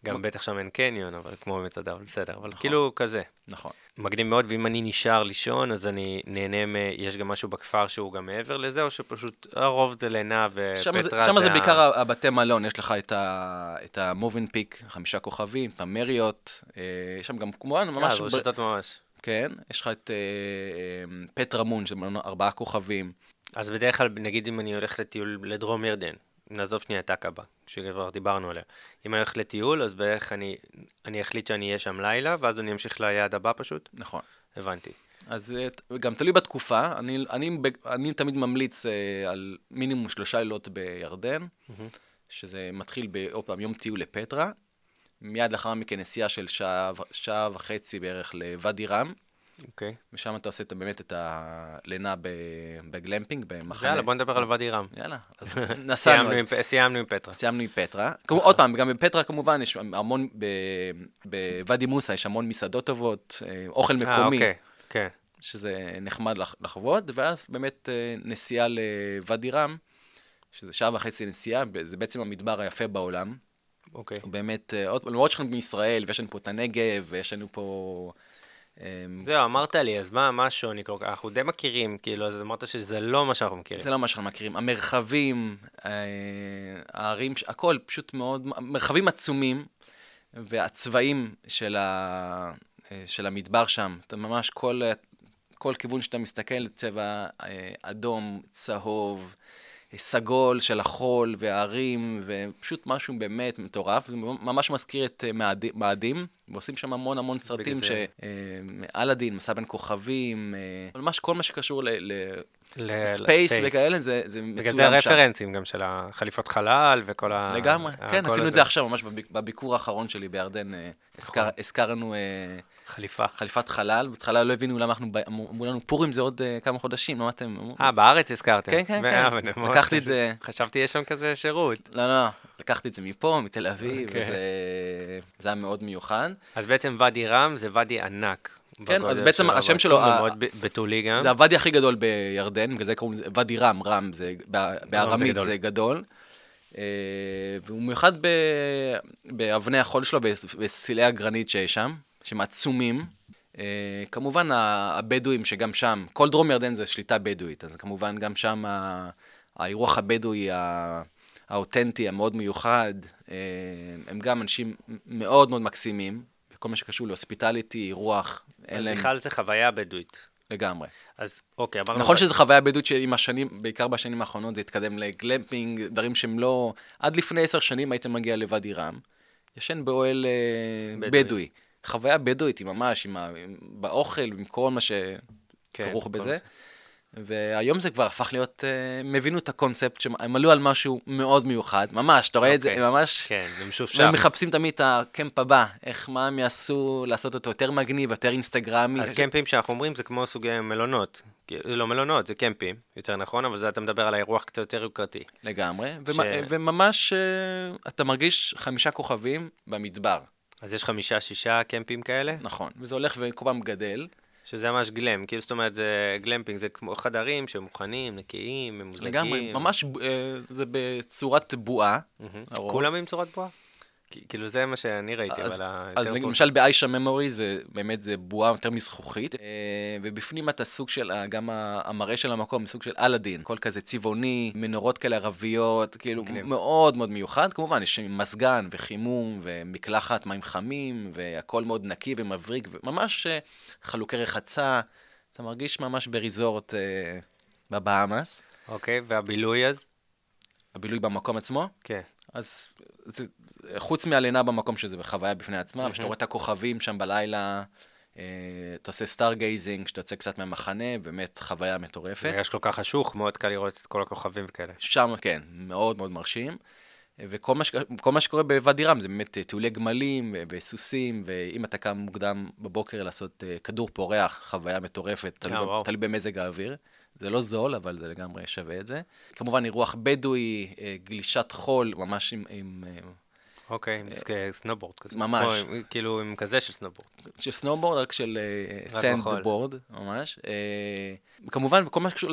גם בטח שם אין קניון, אבל כמו במצדה, אבל בסדר, אבל נכון. כאילו כזה. נכון. מגניב מאוד, ואם אני נשאר לישון, אז אני נהנה מ... יש גם משהו בכפר שהוא גם מעבר לזה, או שפשוט הרוב זה לינה שם זה- ופטרה שם זה ה- בעיקר ה- הבתי מלון, יש לך את ה- את המובן פיק, חמישה כוכבים, את המריות, אה, יש שם גם כמובן אה, ממש, זה ב- רשתות ממש. כן, יש לך את אה, אה, פטרה מון, שזה מלון ארבעה כוכבים, אז בדרך כלל, נגיד אם אני הולך לטיול לדרום ירדן, נעזוב שנייה את עקבה, שכבר דיברנו עליה. אם אני הולך לטיול, אז בערך אני, אני אחליט שאני אהיה שם לילה, ואז אני אמשיך ליעד הבא פשוט? נכון. הבנתי. אז אה, גם תלוי בתקופה, אני, אני, ב- אני תמיד ממליץ אה, על מינימום שלושה לילות בירדן, שזה מתחיל בעוד פעם יום טיול לפטרה, מיד לאחר מכן נסיעה של שעה, שעה וחצי בערך לוואדי רם, אוקיי. ושם אתה עושה את- באמת את הלינה ב- בגלמפינג, במחנה. יאללה, בוא נדבר על ואדי רם. יאללה, אז סיימנו נסענו. אז- עם פ- סיימנו עם פטרה. סיימנו עם פטרה. כמו, עוד פעם, גם בפטרה כמובן יש המון, בוואדי מוסא יש המון מסעדות טובות, אה, אוכל אה, מקומי, אוקיי, כן. שזה נחמד לח- לחוות, ואז באמת אה, נסיעה לוואדי רם, שזה שעה וחצי נסיעה, זה בעצם המדבר היפה בעולם. אוקיי. הוא באמת, עוד, למרות שאנחנו בישראל, ויש לנו פה את הנגב, ויש לנו פה... אה, זהו, אמרת לי, אז מה מה השוני? אנחנו די מכירים, כאילו, אז אמרת שזה לא מה שאנחנו מכירים. זה לא מה שאנחנו מכירים. המרחבים, אה, הערים, הכל פשוט מאוד, מרחבים עצומים, והצבעים של, ה, אה, של המדבר שם, אתה ממש כל, כל כיוון שאתה מסתכל, צבע אה, אדום, צהוב, סגול של החול וההרים, ופשוט משהו באמת מטורף. זה ממש מזכיר את אה, מאדים, מאדים, ועושים שם המון המון סרטים, זה- ש... אה, אלאדין, מסע בין כוכבים, אה, ממש כל מה שקשור לספייס. וכאלה, זה, זה בגלל מצוין זה שם. הרפרנסים גם של החליפות חלל וכל ה... לגמרי, כן, עשינו את הזה. זה עכשיו, ממש בביק- בביקור האחרון שלי בירדן, נכון. הזכרנו חליפה. חליפת חלל, בהתחלה לא הבינו למה אנחנו, אמרו לנו פורים זה עוד אה, כמה חודשים, למה אתם... אמרו, אה, בארץ הזכרתם. כן, כן, כן. לקחתי את זה- חשבתי יש שם כזה שירות. לא, לא, לקחתי את זה מפה, מתל אביב, אוקיי. וזה זה היה מאוד מיוחד. אז בעצם ואדי רם זה ואדי ענק. כן, אז בעצם השם שלו, בתולי גם. זה הוואדי הכי גדול בירדן, בגלל זה קוראים לזה ואדי רם, רם זה, בא- בארמית. זה גדול. אה, והוא מיוחד באבני החול שלו, בסלעי הגרנית שיש שם, שהם עצומים. אה, כמובן הבדואים שגם שם, כל דרום ירדן זה שליטה בדואית, אז כמובן גם שם האירוח הבדואי האותנטי, המאוד מיוחד, אה, הם גם אנשים מאוד מאוד מקסימים, בכל מה שקשור להוספיטליטי, אירוח, אין אז להם בכלל זה חוויה בדואית. לגמרי. אז אוקיי, אמרנו... נכון שזו חוויה בדואית שעם השנים, בעיקר בשנים האחרונות, זה התקדם לגלמפינג, דברים שהם לא... עד לפני עשר שנים היית מגיע לוואדי רם, ישן באוהל אה, בדואי. בדואי. חוויה בדואית, היא ממש, עם ה... באוכל, עם כל מה כן, שכרוך כל בזה. זה. והיום זה כבר הפך להיות, אה, הם הבינו את הקונספט, שהם עלו על משהו מאוד מיוחד, ממש, אתה רואה את זה, אוקיי. הם ממש... כן, זה משופשף. והם מחפשים תמיד את הקמפ הבא, איך, מה הם יעשו לעשות אותו יותר מגניב, יותר אינסטגרמי. אז קמפים שאנחנו אומרים זה כמו סוגי מלונות. לא מלונות, זה קמפים, יותר נכון, אבל זה אתה מדבר על האירוח קצת יותר יוקרתי. לגמרי, ש- ש... וממש אה, אתה מרגיש חמישה כוכבים במדבר, אז יש חמישה, שישה קמפים כאלה, נכון, וזה הולך וכל פעם גדל. שזה ממש glam, כאילו זאת אומרת זה גלמפינג, זה כמו חדרים שמוכנים, נקיים, ממוזגים. לגמרי, ממש אה, זה בצורת בועה. כולם עם צורת בועה? כאילו זה מה שאני ראיתי, אז- אבל אז למשל ב Aicha Memory זה באמת זה בועה יותר מזכוכית, אה, ובפנים אתה סוג של, גם המראה של המקום, סוג של אלאדין, הכל כזה צבעוני, מנורות כאלה ערביות, כאילו מגניב. מאוד מאוד מיוחד, כמובן יש מזגן וחימום ומקלחת מים חמים, והכל מאוד נקי ומבריק, וממש אה, חלוקי רחצה, אתה מרגיש ממש ב resort אה, בבהאמס, אוקיי, והבילוי אז? הבילוי במקום עצמו. כן. אז זה, חוץ מהלינה במקום שזה בחוויה בפני עצמה, מהמם. ושאתה רואה את הכוכבים שם בלילה, אה, אתה עושה stargazing, שאתה יוצא קצת מהמחנה, באמת חוויה מטורפת. יש כל כך חשוך, מאוד קל לראות את כל הכוכבים וכאלה. שם, כן, מאוד מאוד מרשים. וכל מה, ש... מה שקורה בוואדי רם זה באמת אה, טיולי גמלים ו- וסוסים, ואם אתה קם מוקדם בבוקר לעשות אה, כדור פורח, חוויה מטורפת, תלוי, אה, ב- וואו. תלוי במזג האוויר. זה לא זול, אבל זה לגמרי שווה את זה. כמובן, אירוח בדואי, אה, גלישת חול, ממש עם, עם אה, אוקיי, עם סק- סנובורד כזה. ממש. כאילו עם כזה של סנובורד. של סנובורד, רק של רק sand בחול. board, ממש. אה, כמובן, וכל מה שקשור,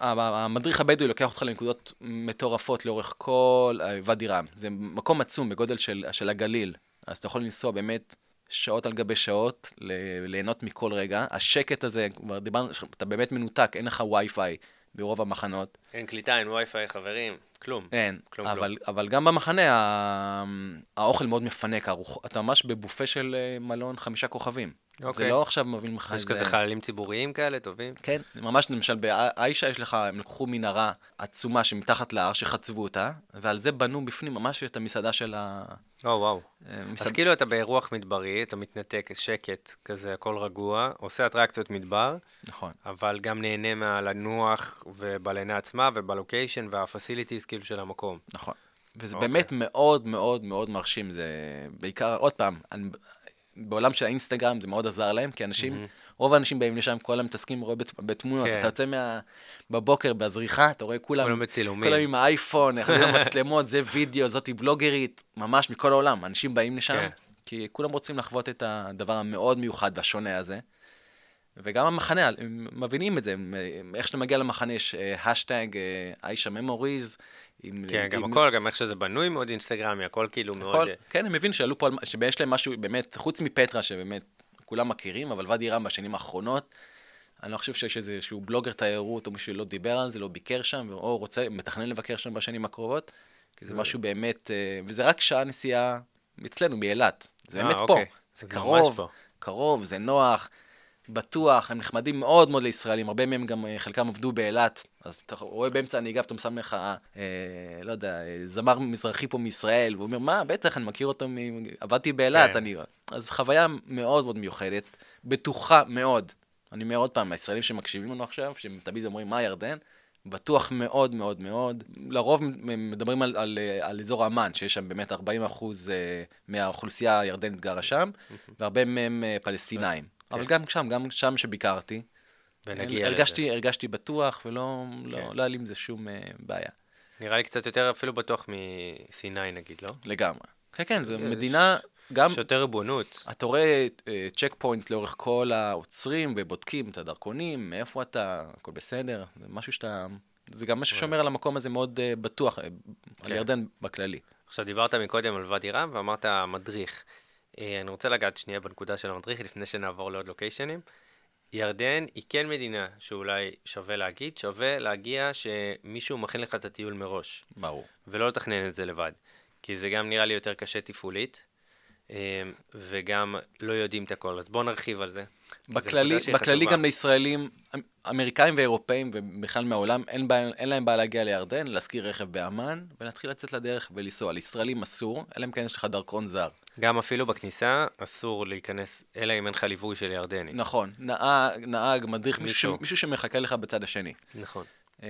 המדריך הבדואי לוקח אותך לנקודות מטורפות לאורך כל אה, ואדי רם. זה מקום עצום בגודל של, של הגליל, אז אתה יכול לנסוע באמת שעות על גבי שעות, ליהנות מכל רגע. השקט הזה, כבר דיברנו, אתה באמת מנותק, אין לך וי-פיי ברוב המחנות. אין קליטה, אין וי-פיי, חברים, כלום. אין, כלום, אבל, אבל גם במחנה ה- האוכל מאוד מפנק, הארוח- אתה ממש בבופה של אה, מלון חמישה כוכבים. זה אוקיי. לא עכשיו מביאים לך יש איזה... כזה חללים ציבוריים כאלה, טובים. כן, ממש למשל באיישה יש לך, הם לקחו מנהרה עצומה שמתחת להר שחצבו אותה, ועל זה בנו בפנים ממש את המסעדה של ה... או, וואו. אה, אז מסעד... כאילו אתה באירוח מדברי, אתה מתנתק, שקט, כזה, הכל רגוע, עושה אטרקציות מדבר, נכון. אבל גם נהנה מהלנוח ובלינה עצמה ובלוקיישן והפסיליטיז כאילו של המקום. נכון. וזה אוקיי. באמת מאוד מאוד מאוד מרשים, זה בעיקר, עוד פעם, אני, בעולם של האינסטגרם זה מאוד עזר להם, כי אנשים רוב האנשים באים לשם, כל היום מתעסקים רואה בת- בתמונות, כן. אתה יוצא מה... בבוקר בזריחה, אתה רואה כולם, כולם בצילומים. כולם עם האייפון, עם המצלמות, זה וידאו, זאתי בלוגרית, ממש מכל העולם, אנשים באים לשם, כן. כי כולם רוצים לחוות את הדבר המאוד מיוחד והשונה הזה. וגם המחנה, הם מבינים את זה, הם- איך שאתה מגיע למחנה יש האשטאג, Aicha Memories. כן, גם הכל, גם איך שזה בנוי מאוד אינסטגרמי, הכל כאילו מאוד... הכל, כן, הם מבינים שעלו פה, שיש להם משהו, באמת, חוץ מפטרה, שבאמת כולם מכירים, אבל ואדי רם בשנים האחרונות, אני לא חושב שיש איזשהו בלוגר תיירות או מישהו שלא דיבר על זה, לא ביקר שם, או רוצה, מתכנן לבקר שם בשנים הקרובות, כי זה משהו באמת, אה, וזה רק שעה נסיעה אצלנו, מאילת. זה אה, באמת פה. אוקיי. זה זה קרוב, פה. קרוב, זה נוח, בטוח, הם נחמדים מאוד מאוד לישראלים, הרבה מהם גם, אה, חלקם עבדו באילת, אז אתה רואה באמצע הנהיגה, פתאום שם לך, אה, לא יודע, אה, זמר מזרחי פה מישראל, והוא אומר, מה, בטח, אני מכיר אותו, מ... עבדתי באילת, כן. אני... אז חוויה מאוד מאוד מיוחדת, בטוחה מאוד. אני אומר עוד פעם, הישראלים שמקשיבים לנו עכשיו, שהם תמיד אומרים, מה ירדן? בטוח מאוד מאוד מאוד. לרוב מדברים על, על, אה, על אזור עמאן, שיש שם באמת 40 אחוז אה, מהאוכלוסייה הירדנית גרה שם, והרבה מהם פלסטינאים. אבל גם שם, גם שם שביקרתי, ונגיע לזה. הרגשתי, הרגשתי בטוח, ולא לא, כן. לא היה לי עם זה שום אה, בעיה. נראה לי קצת יותר אפילו בטוח מסיני נגיד, לא? לגמרי. כן, כן, זו יש- מדינה, גם, יש יותר ריבונות. אתה רואה צ'ק פוינטס לאורך כל העוצרים ובודקים את הדרכונים, מאיפה אתה, הכל בסדר, זה משהו שאתה, זה גם מה ששומר על המקום הזה מאוד אה, בטוח, אה, על כן. ירדן בכללי. עכשיו דיברת מקודם על ואדי רם ואמרת מדריך. אה, אני רוצה לגעת שנייה בנקודה של המדריך לפני שנעבור לעוד לוקיישנים. ירדן היא כן מדינה שאולי שווה להגיד, שווה להגיע שמישהו מכין לך את הטיול מראש, ברור. ולא לתכנן את זה לבד. כי זה גם נראה לי יותר קשה תפעולית, וגם לא יודעים את הכל, אז בואו נרחיב על זה. בכללי, שהיא בכללי. גם לישראלים, אמ- אמריקאים ואירופאים ובכלל מהעולם, אין, בעיה, אין להם בעיה להגיע לירדן, להשכיר רכב באמ"ן, ולהתחיל לצאת לדרך ולנסוע. לישראלים אסור, אלא אם כן יש לך דרכון זר. גם אפילו בכניסה אסור להיכנס, אלא אם אין לך ליווי של ירדני. נכון, נהג, נהג מדריך, מישהו. מישהו שמחכה לך בצד השני. נכון. אה,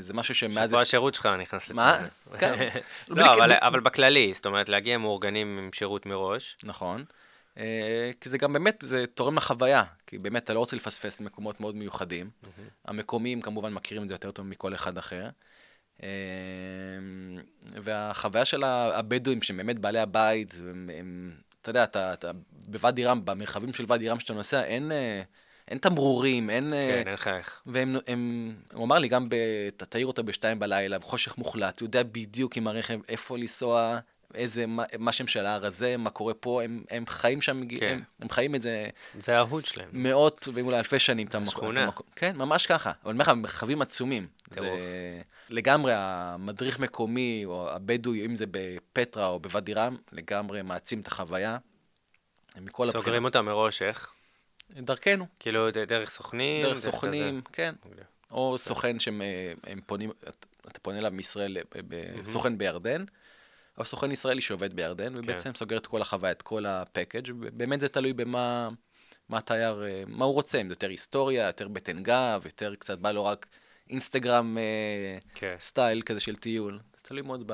זה משהו שמאז... שבוע השירות שלך נכנס מה? לתמונה. כן. בלי- לא, אבל, בכללי, זאת אומרת, להגיע מאורגנים עם שירות מראש. נכון. אה, כי זה גם באמת, זה תורם לחוויה, כי באמת אתה לא רוצה לפספס מקומות מאוד מיוחדים. המקומיים כמובן מכירים את זה יותר טוב מכל אחד אחר. אה, והחוויה של הבדואים, שהם באמת בעלי הבית, הם, הם, אתה יודע, אתה, אתה בוואדי רם, במרחבים של ואדי רם שאתה נוסע, אין, אין תמרורים, אין... אה, כן, אין לך איך. והם, הם, הוא אמר לי, גם אתה תעיר אותו בשתיים בלילה, בחושך מוחלט, הוא יודע בדיוק עם הרכב איפה לנסוע, איזה, מה, מה שם של ההר הזה, מה קורה פה, הם, הם חיים שם, כן. הם, הם חיים את זה זה האהוד שלהם. מאות ואולי אלפי שנים. את המקום- שכונה. כן, ממש ככה. אבל אני אומר לך, מרחבים עצומים. טירוף. זה לגמרי, המדריך מקומי, או הבדואי, אם זה בפטרה או בוואדי רם, לגמרי מעצים את החוויה. מכל סוגרים הבחינות. אותם מראש, איך? דרכנו, כאילו, דרך סוכנים? דרך כזה? סוכנים, כן. אוקיי. או סוכן שהם אה, פונים, אתה פונה אליו מישראל, ב- סוכן בירדן, או סוכן ישראלי שעובד בירדן, כן. ובעצם סוגר את כל החוויה, את כל ה package, ובאמת זה תלוי במה מה התייר, אה, מה הוא רוצה, אם זה יותר היסטוריה, יותר בטן גב, יותר קצת בא לו רק אינסטגרם אה, כן. style כזה של טיול, זה תלוי מאוד ב-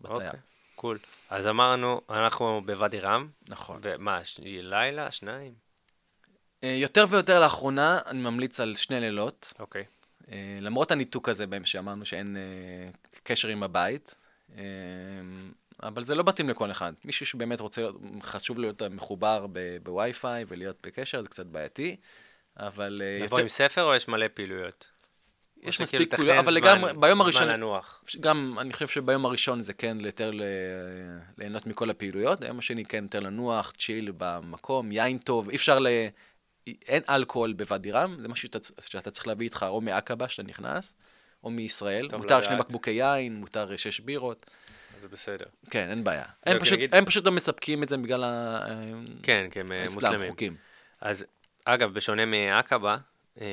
בתייר. אוקיי, cool. אז אמרנו, אנחנו בוואדי רם, נכון. ומה, לילה, שניים? אה, יותר ויותר לאחרונה אני ממליץ על שני לילות. אוקיי. אה, למרות הניתוק הזה בהם שאמרנו שאין אה, קשר עם הבית, אה, אבל זה לא מתאים לכל אחד. מישהו שבאמת רוצה, חשוב לו להיות מחובר בווי-פיי ולהיות בקשר, זה קצת בעייתי, אבל אה, לבוא יותר, עם ספר או יש מלא פעילויות? יש מספיק לתכנן פעילויות, אבל לגמרי, ביום הראשון, זמן לנוח. גם אני חושב שביום הראשון זה כן יותר ל- ליהנות מכל הפעילויות, ביום השני כן יותר לנוח, צ'יל במקום, יין טוב, אי אפשר ל... אין אלכוהול בוואדי רם, זה משהו שאתה, שאתה צריך להביא איתך או מעקבה שאתה נכנס, או מישראל. מותר לדעת. שני בקבוקי יין, מותר שש בירות. זה בסדר. כן, אין בעיה. לא, הם פשוט, נגיד- הם פשוט לא מספקים את זה בגלל ה- כן, כי הם אה, האסלאם, מוסלמים. חוקים. אז אגב, בשונה מעקבה, אה,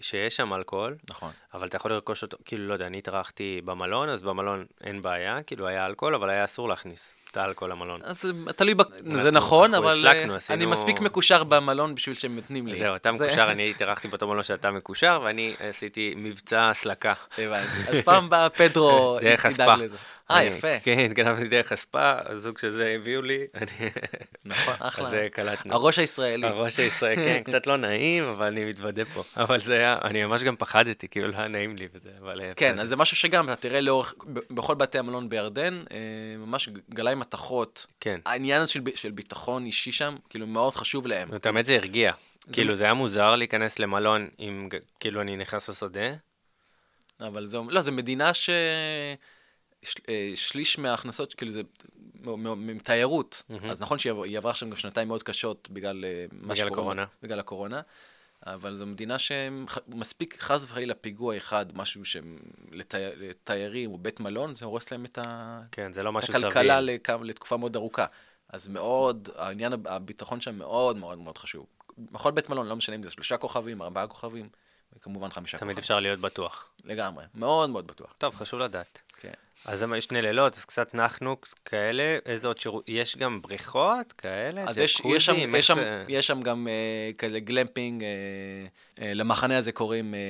שיש שם אלכוהול, נכון. אבל אתה יכול לרכוש אותו, כאילו, לא יודע, אני התארחתי במלון, אז במלון אין בעיה, כאילו היה אלכוהול, אבל היה אסור להכניס. בוטל כל המלון. אז תלוי. זה נכון, אבל אה, הסלקנו, עשינו- אני מספיק מקושר במלון בשביל שהם נותנים לי. זהו, אתה זה- מקושר, אני התארחתי באותו מלון שאתה מקושר, ואני עשיתי מבצע הסלקה. הבנתי. אז פעם הבאה פדרו דרך ידאג. לזה. אה, יפה. כן, התגנבתי דרך הספא, הזוג של זה הביאו לי. נכון, אחלה. אז זה קלטנו. הראש הישראלי. הראש הישראלי, כן, קצת לא נעים, אבל אני מתוודה פה. אבל זה היה, אני ממש גם פחדתי, כאילו, לא היה נעים לי וזה, אבל... כן. אז זה משהו שגם, אתה תראה לאורך, בכל בתי המלון בירדן, אה, ממש גלאי מתכות. כן. העניין הזה של, של ביטחון אישי שם, כאילו, מאוד חשוב להם. זאת האמת זה הרגיע. כאילו, זה היה מוזר להיכנס למלון ג- כאילו, אני נכנס לשדה. אבל זה, לא, זו מדינה ש... ש- אה, שליש מההכנסות, כאילו זה מתיירות. אז נכון שהיא עבר- היא עברה שם גם שנתיים מאוד קשות בגלל אה, מה בגלל שקורה- הקורונה. בגלל הקורונה. אבל זו מדינה שמספיק חס וחלילה פיגוע אחד, משהו שלתיירים או בית מלון, זה הורס להם את ה- כן, זה לא משהו. הכלכלה לכמה- לתקופה מאוד ארוכה. אז מאוד, העניין, הביטחון שם מאוד מאוד מאוד חשוב. בכל בית מלון, לא משנה אם זה שלושה כוכבים, ארבעה כוכבים, וכמובן חמישה תמיד כוכבים. אפשר להיות בטוח. לגמרי, מאוד מאוד בטוח. טוב, חשוב לדעת. אז זה מה, יש שני לילות, אז קצת נחנו כאלה, איזה עוד שירות, יש גם בריכות כאלה? אז יש, יש, שם, יש, שם, איך זה- יש שם גם אה, כזה גלמפינג, אה, אה, למחנה הזה קוראים אה,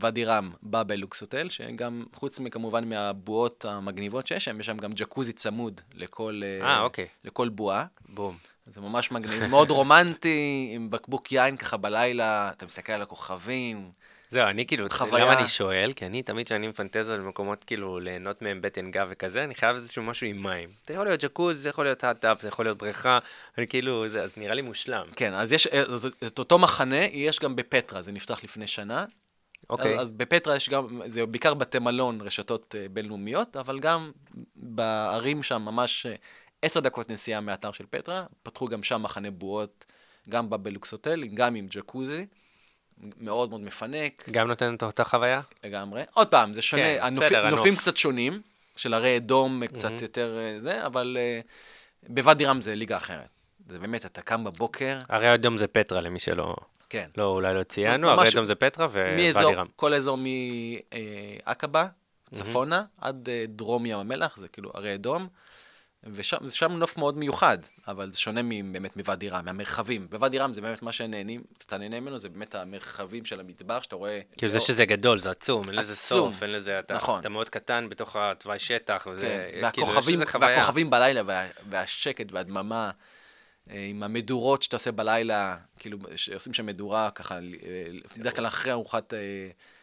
ואדי רם באבל לוקס הוטל, שגם, חוץ מכמובן מהבועות המגניבות שיש שם, יש שם גם ג'קוזי צמוד לכל, אה, אוקיי. לכל בועה. בום. זה ממש מגניב, מאוד רומנטי, עם בקבוק יין ככה בלילה, אתה מסתכל על הכוכבים. זהו, אני כאילו, חוויה. למה אני שואל? כי אני תמיד כשאני מפנטז על מקומות כאילו ליהנות מהם בטן גב וכזה, אני חייב איזשהו משהו עם מים. זה יכול להיות ג'קוז, זה יכול להיות האט-אפ, זה יכול להיות בריכה, אני כאילו, זה, אז נראה לי מושלם. כן, אז יש, אז את אותו מחנה יש גם בפטרה, זה נפתח לפני שנה. אוקיי. אז, אז בפטרה יש גם, זה בעיקר בתי מלון, רשתות אה, בינלאומיות, אבל גם בערים שם, ממש אה, עשר דקות נסיעה מהאתר של פטרה, פתחו גם שם מחנה בועות, גם בבלוקס הוטל, גם עם ג'קוזי, מאוד מאוד מפנק גם נותן את אותה חוויה? לגמרי. עוד פעם, זה שונה, כן, הנופים, בסדר, הנוף. נופים קצת שונים, של הרי אדום קצת יותר אה, זה, אבל אה, בוואדי רם זה ליגה אחרת. זה באמת, אתה קם בבוקר, הרי אדום זה פטרה למי שלא, כן. לא, אולי לא ציינו, הרי אדום זה פטרה מאזור, וואדי רם. כל האזור מעקבה, צפונה, עד אה, דרום ים המלח, זה כאילו הרי אדום, ושם שם נוף מאוד מיוחד, אבל זה שונה באמת מוואדי רם, מהמרחבים. בוואדי רם זה באמת מה שנהנים, אתה נהנה ממנו, זה באמת המרחבים של המדבר, שאתה רואה... כאילו זה שזה גדול, זה עצום, אין לזה. סוף, אין לזה, אתה, נכון. אתה מאוד קטן בתוך התוואי שטח, וזה, כן, כאילו, והכוכבים. והכוכבים בלילה, וה, והשקט והדממה, אה, עם המדורות שאתה עושה בלילה, כאילו, שעושים שם מדורה, ככה, אה, בדרך כלל אחרי ארוחת אה,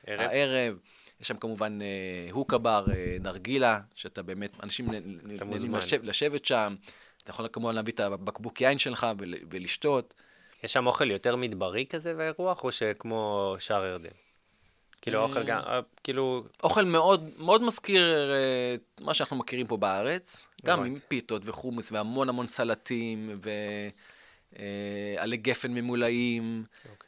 ערב. הערב. יש שם כמובן אה, הוקה בר, אה, נרגילה, שאתה באמת, אנשים נהנים מוזמן. לשב, לשבת שם. אתה יכול כמובן להביא את הבקבוק יין שלך ול, ולשתות. יש שם אוכל יותר מדברי כזה באירוח, או שכמו שער ירדן? כאילו אה, אוכל גם, כאילו, אוכל מאוד, מאוד מזכיר את מה שאנחנו מכירים פה בארץ, גם עם הבנתי. פיתות וחומוס והמון המון סלטים ועלי גפן ממולאים, אוקיי.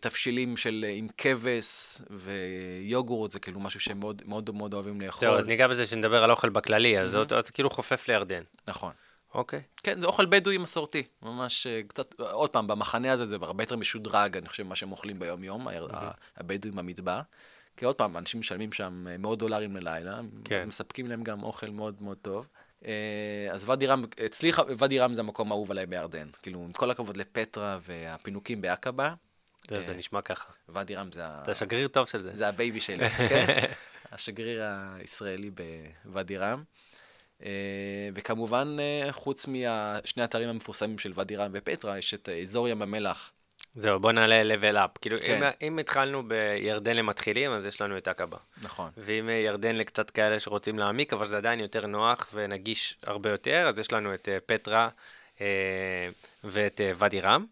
תבשילים של, עם כבש ויוגורט, זה כאילו משהו שהם מאוד מאוד, מאוד אוהבים לאכול. זהו, אז ניגע בזה שנדבר על אוכל בכללי, אז זה זה כאילו חופף לירדן. נכון. אוקיי. כן, זה אוכל בדואי מסורתי, ממש אה, קצת, עוד פעם, במחנה הזה זה הרבה יותר משודרג, אני חושב, מה שהם אוכלים ביום-יום, ה- הבדואים במדבר. כי עוד פעם, אנשים משלמים שם אה, מאות דולרים ללילה, כן. אז מספקים להם גם אוכל מאוד מאוד טוב. אה, אז ואדי רם, אצלי ואדי רם זה המקום האהוב עליי בירדן. כאילו, עם כל הכבוד לפטרה והפינוקים בעקבה, זה זה נשמע ככה. ואדי רם זה, ה- אתה שגריר טוב של זה. זה ה baby שלי, כן? השגריר הישראלי בוואדי רם. אה, וכמובן, אה, חוץ משני האתרים המפורסמים של ואדי רם ופטרה, יש את אה, אזור ים המלח. זהו, בוא נעלה level up. כאילו, כן. אם- אם התחלנו בירדן למתחילים, אז יש לנו את עקבה. נכון. ואם אה, ירדן לקצת כאלה שרוצים להעמיק, אבל זה עדיין יותר נוח ונגיש הרבה יותר, אז יש לנו את אה, פטרה אה, ואת אה, ואדי רם.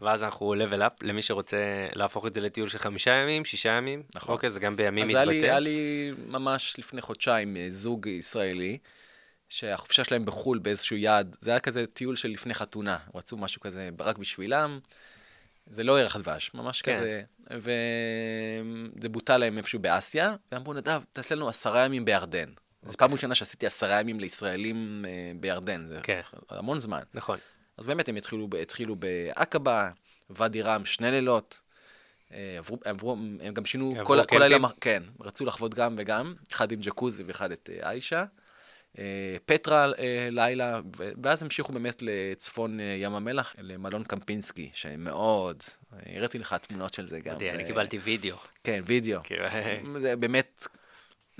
ואז אנחנו level up למי שרוצה להפוך את זה לטיול של חמישה ימים, שישה ימים. נכון. אוקיי, זה גם בימים אז היה לי, מתבטא. היה לי ממש לפני חודשיים אה, זוג ישראלי, שהחופשה שלהם בחו"ל באיזשהו יעד, זה היה כזה טיול של לפני חתונה, רצו משהו כזה רק בשבילם. זה לא ירח דבש, ממש כן. כזה. וזה בוטל להם איפשהו באסיה, ואמרו, נדב, תעשה לנו עשרה ימים בירדן. זו פעם ראשונה שעשיתי עשרה ימים לישראלים אה, בירדן, זה כן. המון זמן. נכון. אז באמת הם התחילו, התחילו בעקבה, ואדי רם, שני לילות. אה, עברו, עברו, הם גם שינו כל, כל? לילה, כן, רצו לחוות גם וגם, אחד עם ג'קוזי ואחד את אה, עיישה. אה, פטרה אה, לילה, ואז המשיכו באמת לצפון אה, ים המלח, למלון קמפינסקי, שמאוד, אה, הראיתי לך תמונות של זה גם. אני אה, קיבלתי וידאו. כן, וידאו. כאילו, זה באמת,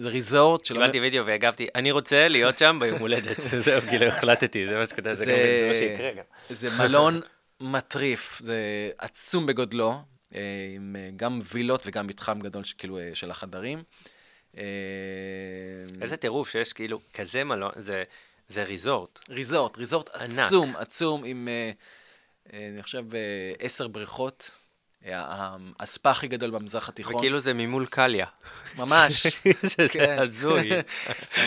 ריזורט שלא... קיבלתי וידאו והגבתי, אני רוצה להיות שם ביום הולדת. זהו, כאילו החלטתי, זה מה שכתב, זה זה- זה מה שיקרה גם. זה מלון מטריף, זה עצום בגודלו, אה, עם אה, גם וילות וגם מתחם גדול כאילו אה, של החדרים. איזה טירוף שיש כאילו כזה מלון, זה- זה ריזורט. ריזורט, ריזורט. עצום, עצום, עם, אני חושב, עשר בריכות. ה- הספא הכי גדול במזרח התיכון. וכאילו זה ממול קליה. ממש, שזה כן. הזוי.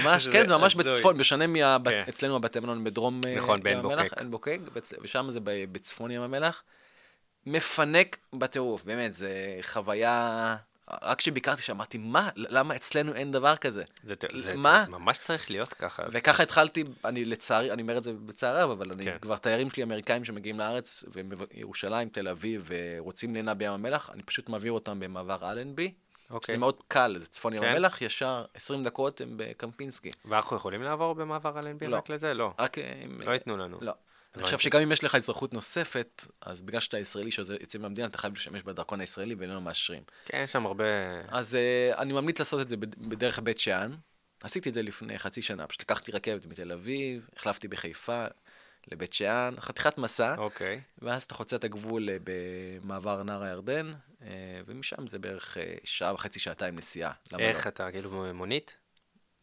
ממש, זה כן, זה ממש. בצפון, בשונה כן. מאצלנו הבתי מלון בדרום אה, נכון, בעין ים המלח, בוקק. עין בוקק, ושם זה בצפון ים המלח. מפנק בטירוף, באמת, זה חוויה... רק כשביקרתי שם, אמרתי, מה? למה אצלנו אין דבר כזה? זה זה- מה? זה ממש צריך להיות ככה. וככה התחלתי, אני לצערי, אני אומר את זה בצער רב, אבל אני כן. כבר תיירים שלי אמריקאים שמגיעים לארץ, וירושלים, תל אביב, ורוצים לינה בים המלח, אני פשוט מעביר אותם במעבר אלנבי. אוקיי. זה מאוד קל, זה צפון ים כן. המלח, ישר 20 דקות הם בקמפינסקי. ואנחנו יכולים לעבור במעבר אלנבי לא. רק לזה? לא. רק אם... לא ייתנו לנו. לא. אני. חושב שגם אם יש לך אזרחות נוספת, אז בגלל שאתה ישראלי שיוצא מהמדינה, אתה חייב להשתמש בדרכון הישראלי ואיננו מאשרים. כן, יש שם הרבה... אז uh, אני ממליץ לעשות את זה בד- בדרך בית שאן. עשיתי את זה לפני חצי שנה, פשוט לקחתי רכבת מתל אביב, החלפתי בחיפה לבית שאן, חתיכת מסע, אוקיי. ואז אתה חוצה את הגבול אה, במעבר נהר הירדן, אה, ומשם זה בערך אה, שעה וחצי, שעתיים נסיעה. איך אתה, כאילו מונית?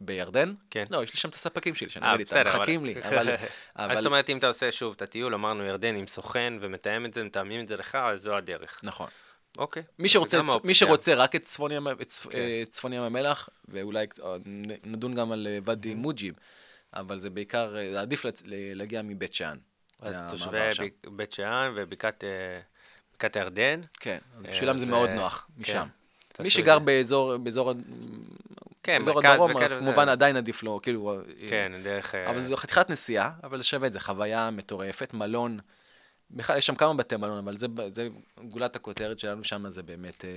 בירדן? כן. לא, יש לי שם את הספקים שלי, שאני אה, עובד איתם, מחכים לי. אבל... אז זאת אומרת, אם אתה עושה שוב את הטיול, אמרנו ירדן עם סוכן ומתאם את זה, מתאמים את זה לך, אז זו הדרך. נכון. אוקיי. מי שרוצה, מי. שרוצה רק את צפון ים, את צפ- כן. אה, צפון ים המלח, ואולי אה, נדון גם על אה, ואדי מוג'יב, אבל זה בעיקר, אה, עדיף להגיע מבית שאן. אז תושבי בית שאן ובקעת אה, בקעת הירדן. כן, אה, בשבילם זה מאוד אה, נוח, כן. משם. מי שגר. באזור, כן, מרכז הדרום, אז. כמובן עדיין עדיף לו, כאילו... אה, כן, דרך... אה, אבל זו חתיכת נסיעה, אבל זה שווה זה, חוויה מטורפת, מלון. בכלל, יש שם כמה בתי מלון, אבל זה, זה גולת הכותרת שלנו שם, זה באמת אה,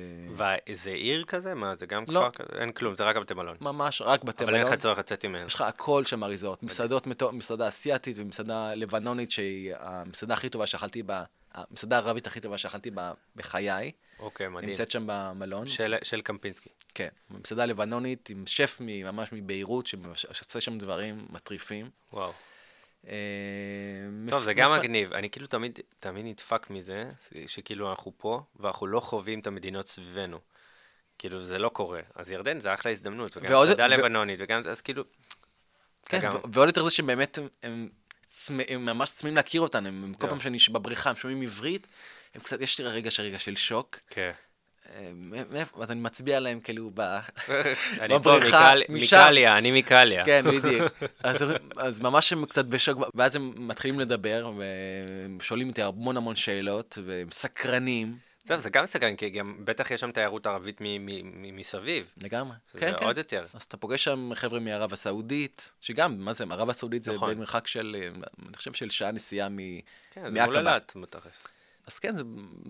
וזה עיר כזה? מה, זה גם לא. כפר כזה? אין כלום, זה רק בתי מלון. ממש רק בתי אבל אין מלון. לך צורך לצאת ממנו. יש לך הכל שם אריזות, מסעדות, מסעדה אסיאתית ומסעדה לבנונית, שהיא המסעדה הכי טובה שאכלתי בה, המסעדה הערבית הכי טובה שאכלתי בה בחיי, אוקיי, מדהים. נמצאת שם במלון. של- של קמפינסקי. כן, מסעדה לבנונית עם שף ממש מביירות, שעושה שם דברים מטריפים. וואו. אה, טוב, זה גם מגניב. אני כאילו תמיד, תמיד נדפק מזה, שכאילו אנחנו פה, ואנחנו לא חווים את המדינות סביבנו. כאילו, זה לא קורה. אז ירדן זה אחלה הזדמנות, וגם מסעדה לבנונית, וגם זה, אז כאילו... כן, ועוד יותר זה שבאמת הם, ממש צמאים להכיר אותנו, הם, כל לא. פעם שאני בבריכה, הם שומעים עברית, הם קצת, יש לי רגע של שוק, כן. אז אני מצביע להם כאילו. אני בבריכה, משם. מקליה, אני מקליה. כן, בדיוק. אז, ממש הם קצת בשוק, ואז הם מתחילים לדבר, והם שואלים אותי המון המון שאלות, והם סקרנים. זהו, זה גם סקרן, כי גם בטח יש שם תיירות ערבית מסביב. לגמרי. כן, כן. עוד יותר. אז אתה פוגש שם חבר'ה מערב הסעודית, שגם, מה זה, ערב הסעודית זה נכון. בין מרחק של, אה, אני חושב של שעה נסיעה מ... כן, זה. מול אילת, בתכלס. אז כן, זה,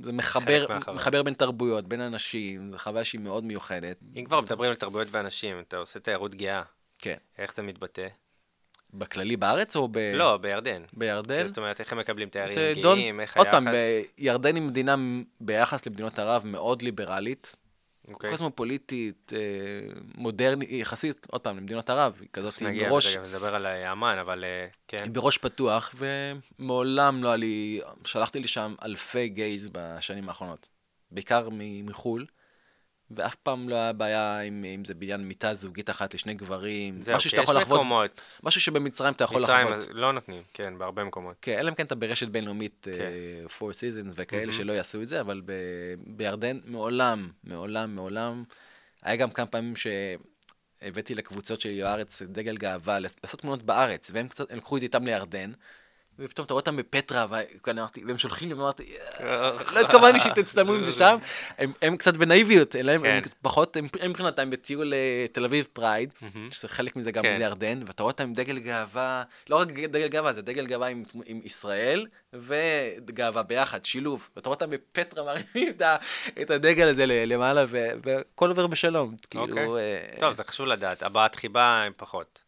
זה מחבר. מחבר בין תרבויות, בין אנשים, זו חוויה שהיא מאוד מיוחדת. אם כבר מדברים על תרבויות ואנשים, אתה עושה תיירות גאה, כן. איך זה מתבטא? בכללי בארץ או ב... לא, בירדן. בירדן? זאת אומרת, איך הם מקבלים תיירים זה דון- גאים, איך עוד היחס... פעם, ב- ירדן היא מדינה ביחס למדינות ערב מאוד ליברלית, אוקיי. קוסמופוליטית, אה, מודרנית, יחסית, עוד פעם, למדינות ערב, היא כזאת, נגיע בראש, לזה גם נדבר על אה, אמ"ן, אבל אה, כן. היא בראש פתוח, ומעולם לא היה לי, שלחתי לשם אלפי גייז בשנים האחרונות, בעיקר מחו"ל, ואף פעם לא היה בעיה עם, אם זה בעניין מיטה זוגית אחת לשני גברים, זהו, משהו כי שאתה יכול יש לחוות, מקומות, משהו שבמצרים אתה יכול מצרים לחוות. אז לא נותנים, כן, בהרבה מקומות. כן, אלא אם כן אתה ברשת בינלאומית, כן. uh, Four Seasons וכאלה מהמם. שלא יעשו את זה, אבל ב- בירדן מעולם, מעולם, מעולם, היה גם כמה פעמים שהבאתי לקבוצות שלי בארץ דגל גאווה, לעשות תמונות בארץ, והם קצת, הם לקחו את איתם לירדן, ופתאום אתה רואה אותם בפטרה, אמרתי, והם שולחים לי, ואמרתי, לא התכוונתי שתצטלמו עם זה שם, הם, קצת בנאיביות, הם, כן. פחות, הם, מבחינתם בטיול אה, תל אביב pride. שזה חלק מזה גם כן. לירדן, ואתה רואה אותם עם דגל גאווה, לא רק דגל גאווה, זה דגל גאווה עם, ישראל וגאווה ביחד, שילוב. ואתה רואה אותם בפטרה מרימים את, הדגל הזה למעלה, והכל עובר בשלום. כאילו, אוקיי. אה, טוב, זה חשוב לדעת, הבעת חיבה הם פחות.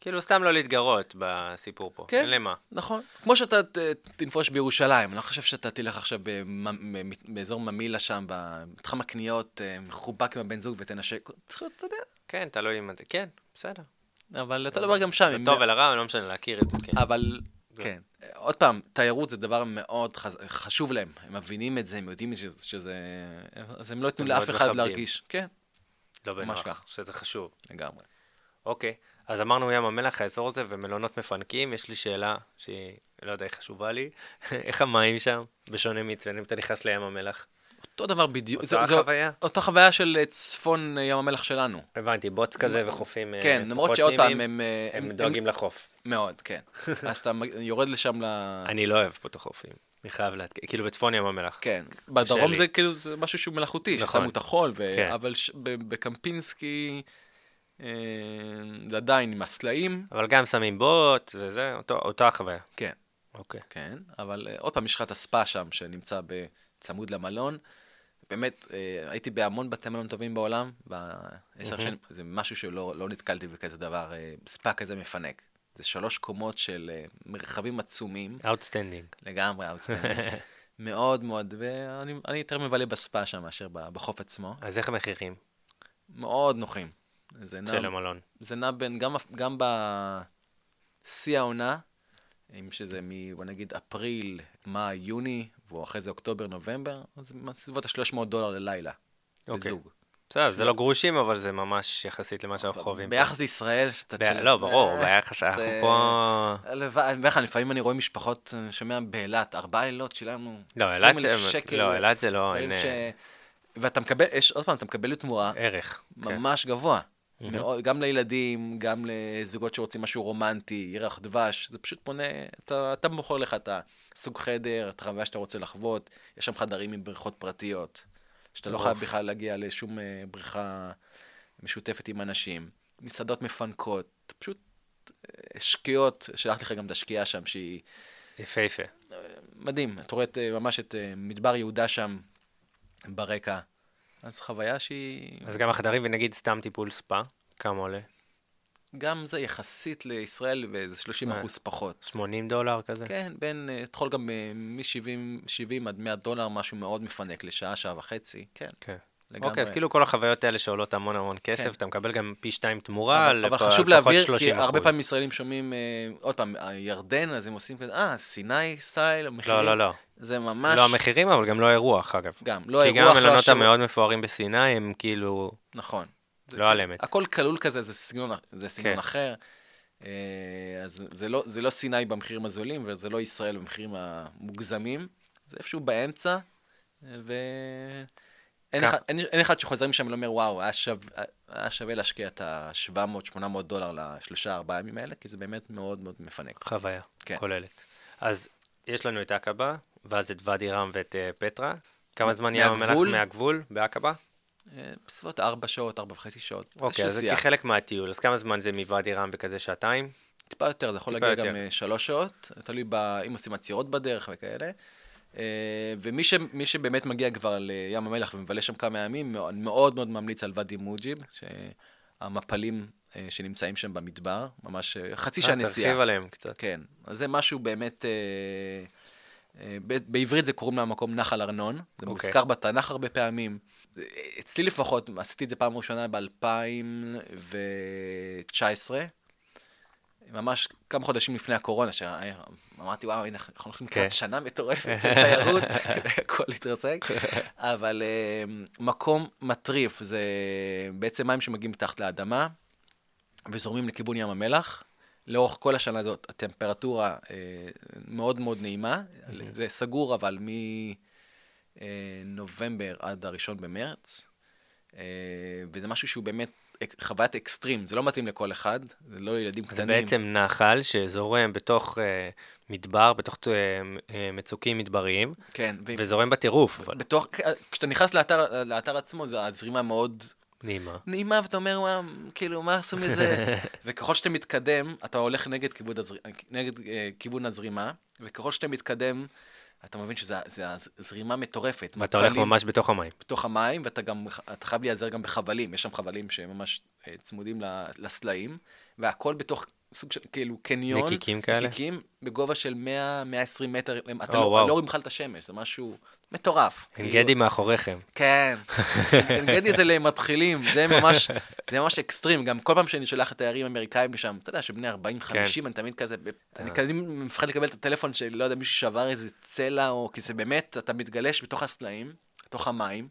כאילו, סתם לא להתגרות בסיפור פה. כן. אין למה. נכון. כמו שאתה תנפוש בירושלים, אני לא חושב שאתה תלך עכשיו במ- באזור ממילא שם, במתחם הקניות, אה, מחובק עם הבן זוג ותנשק. צריך להיות, אתה יודע. כן, תלוי אם... כן, בסדר. אבל אתה דבר גם שם. לטוב ולרע, לא משנה, להכיר את זה, כן. אבל, כן. עוד פעם, תיירות זה דבר מאוד חשוב להם. הם מבינים את זה, הם יודעים שזה-. אז הם לא ייתנו לאף אחד. להרגיש. כן, לא ממש בנוח, כך. שזה חשוב. לגמרי. אוקיי, אז אמרנו ים המלח, האזור הזה, ומלונות מפנקים. יש לי שאלה שהיא, לא יודע, היא חשובה לי. איך המים שם, בשונה מאצלנו, אם אתה נכנס לים המלח? אותו דבר בדיוק. אותה זו- זו החוויה? אותה חוויה של אה, צפון אה, ים המלח שלנו. הבנתי, בוץ כזה וחופים אה, כן, למרות שעוד פעם, הם... אה, הם דואגים לחוף. מאוד, כן. אז אתה יורד לשם ל... אני לא אוהב פה את החופים, אני חייב לעדכן, כאילו בצפון ים המלח. כן, בדרום. זה כאילו, זה משהו שהוא מלאכותי, נכון. ששמו את החול, ו... כן. אבל ש... בקמפינסקי זה עדיין עם הסלעים, אבל גם שמים בוט, וזה, אותו- אותה החוויה. כן, אוקיי. כן, אבל אה, עוד פעם, יש לך את הספא שם, שנמצא בצמוד למלון. באמת, אה, הייתי בהמון בתי מלון טובים בעולם, בעשר מהמם. שנים, זה משהו שלא לא נתקלתי בכזה דבר, אה, ספא כזה מפנק. זה שלוש קומות של אה, מרחבים עצומים, outstanding. לגמרי outstanding. מאוד מאוד, ואני אני יותר מבלה בספא שם מאשר בחוף עצמו. אז איך המחירים מאוד נוחים. זה נע, של המלון? זה נע בין, גם, גם בשיא העונה, אם שזה מ... בוא נגיד אפריל, מאי, יוני, ואחרי זה אוקטובר, נובמבר, אז בסביבות ה-300 דולר ללילה, אוקיי. לזוג. בסדר, זה לא גרושים, אבל זה ממש יחסית למה שאנחנו חווים. ביחס לישראל, שאתה... לא, ברור, אה, ביחס, אנחנו פה... לך, לפעמים אני רואה משפחות, אני שומע באילת, ארבעה לילות שילמנו לא, 20 אילת אלף זה... שקל. לא, אילת זה לא... אה, ואתה מקבל, עוד פעם, אתה מקבל לתמורה ערך. כן. ממש גבוה. מאוד, גם לילדים, גם לזוגות שרוצים משהו רומנטי, ירח דבש, זה פשוט פונה, אתה, אתה בוחר לך את הסוג חדר, את החוויה שאתה רוצה לחוות, יש שם חדרים עם בריכות פרטיות, שאתה לא. חייב בכלל להגיע לשום אה, בריכה משותפת עם אנשים, מסעדות מפנקות, פשוט אה, שקיעות, שלחתי לך גם את השקיעה שם, שהיא יפהפה. מדהים, אתה רואה אה, ממש את אה, מדבר יהודה שם ברקע, אז חוויה שהיא... אז גם החדרים, ונגיד סתם טיפול ספא, כמה עולה? גם זה יחסית לישראל באיזה 30 מה? אחוז פחות. 80 דולר כזה? כן, בין, אה, תיכול גם מ-70 עד 100 דולר, משהו מאוד מפנק לשעה, שעה וחצי, כן, כן. לגמרי. אוקיי, אז כאילו כל החוויות האלה שעולות המון המון כן. כסף, אתה מקבל גם פי שתיים תמורה, אבל, אבל לפ- חשוב לפחות להבהיר, כי 30%. הרבה פעמים ישראלים שומעים, אה, עוד פעם, ירדן, אז הם עושים כזה, אה, סיני סטייל, המחירים. לא, לא, לא. זה ממש, לא המחירים, אבל גם לא האירוח, אגב. גם, לא כי גם האירוח, לא המלונות השירות. המאוד מפוארים בסיני הם כאילו נכון. לא כאילו- על אמת. הכל כלול כזה, זה סגנון, זה סגנון כן. אחר. אה, אז זה לא, זה לא סיני במחירים הזולים, וזה לא ישראל במחירים המוגזמים. זה איפשהו באמצע, ואין כ- אחד, אין, אין אחד שחוזר משם ולא אומר, וואו, היה, שו... היה שווה להשקיע את ה-700-800 דולר לשלושה ארבעה ימים האלה, כי זה באמת מאוד מאוד מפנק. חוויה כן. כוללת. אז יש לנו את עקבה, ואז את ואדי רם ואת אה, פטרה. כמה זמן ים המלח מהגבול? בעקבה? אה, בסביבות 4 שעות, 4 וחצי שעות. אוקיי, אז זה. כחלק מהטיול. אז כמה זמן זה מוואדי רם וכזה שעתיים? טיפה יותר, זה יכול להגיע יותר. גם אה, שלוש שעות, תלוי ב... אם עושים עצירות בדרך וכאלה. אה, ומי ש... שבאמת מגיע כבר לים המלח ומבלה שם כמה ימים, מאוד מאוד, ממליץ על ואדי מוג'יב, שהמפלים אה, שנמצאים שם במדבר, ממש אה, חצי שעה נסיעה. תרחיב עליהם קצת. כן, אז זה משהו באמת, בעברית זה קוראים למקום נחל ארנון, זה אוקיי. מוזכר בתנ"ך הרבה פעמים. אצלי לפחות, עשיתי את זה פעם ראשונה ב-2019, ממש כמה חודשים לפני הקורונה, שאמרתי, וואו, הנה, אנחנו הולכים לקראת כן. שנה מטורפת של תיירות, הכל התרסק, אבל אה, מקום מטריף, זה בעצם מים שמגיעים מתחת לאדמה, וזורמים לכיוון ים המלח. לאורך כל השנה הזאת הטמפרטורה אה, מאוד מאוד נעימה, זה סגור אבל מנובמבר עד הראשון במרץ, אה, וזה משהו שהוא באמת חוויית אקסטרים, זה לא מתאים לכל אחד, זה לא לילדים זה קטנים. בעצם נחל שזורם בתוך אה, מדבר, בתוך אה, אה, מצוקים מדבריים, כן, ו- וזורם בטירוף, אבל בתוך, כשאתה נכנס לאתר, לאתר עצמו, זה הזרימה מאוד נעימה. נעימה, ואתה אומר, וואו, כאילו, מה עשו מזה? וככל שאתה מתקדם, אתה הולך נגד כיוון, הזר... נגד, אה, כיוון הזרימה, וככל שאתה מתקדם, אתה מבין שזו זרימה מטורפת. ואתה הולך ממש בתוך המים. בתוך המים, ואתה גם, אתה חייב להיעזר גם בחבלים, יש שם חבלים שממש אה, צמודים לסלעים, והכל בתוך סוג של כאילו קניון. נקיקים כאלה? נקיקים, בגובה של 100-120 מטר. אתה או, לא. לא רואים בכלל את השמש, זה משהו מטורף. עין כאילו. גדי מאחוריכם. כן. עין גדי זה למתחילים, זה ממש, זה ממש אקסטרים. גם כל פעם שאני שולח לתיירים אמריקאים לשם, אתה יודע שבני 40-50, כן. אני תמיד כזה, ב- אני אה. כזה מפחד לקבל את הטלפון של, לא יודע, מישהו שבר איזה צלע, או כי זה באמת, אתה מתגלש בתוך הסלעים, בתוך המים.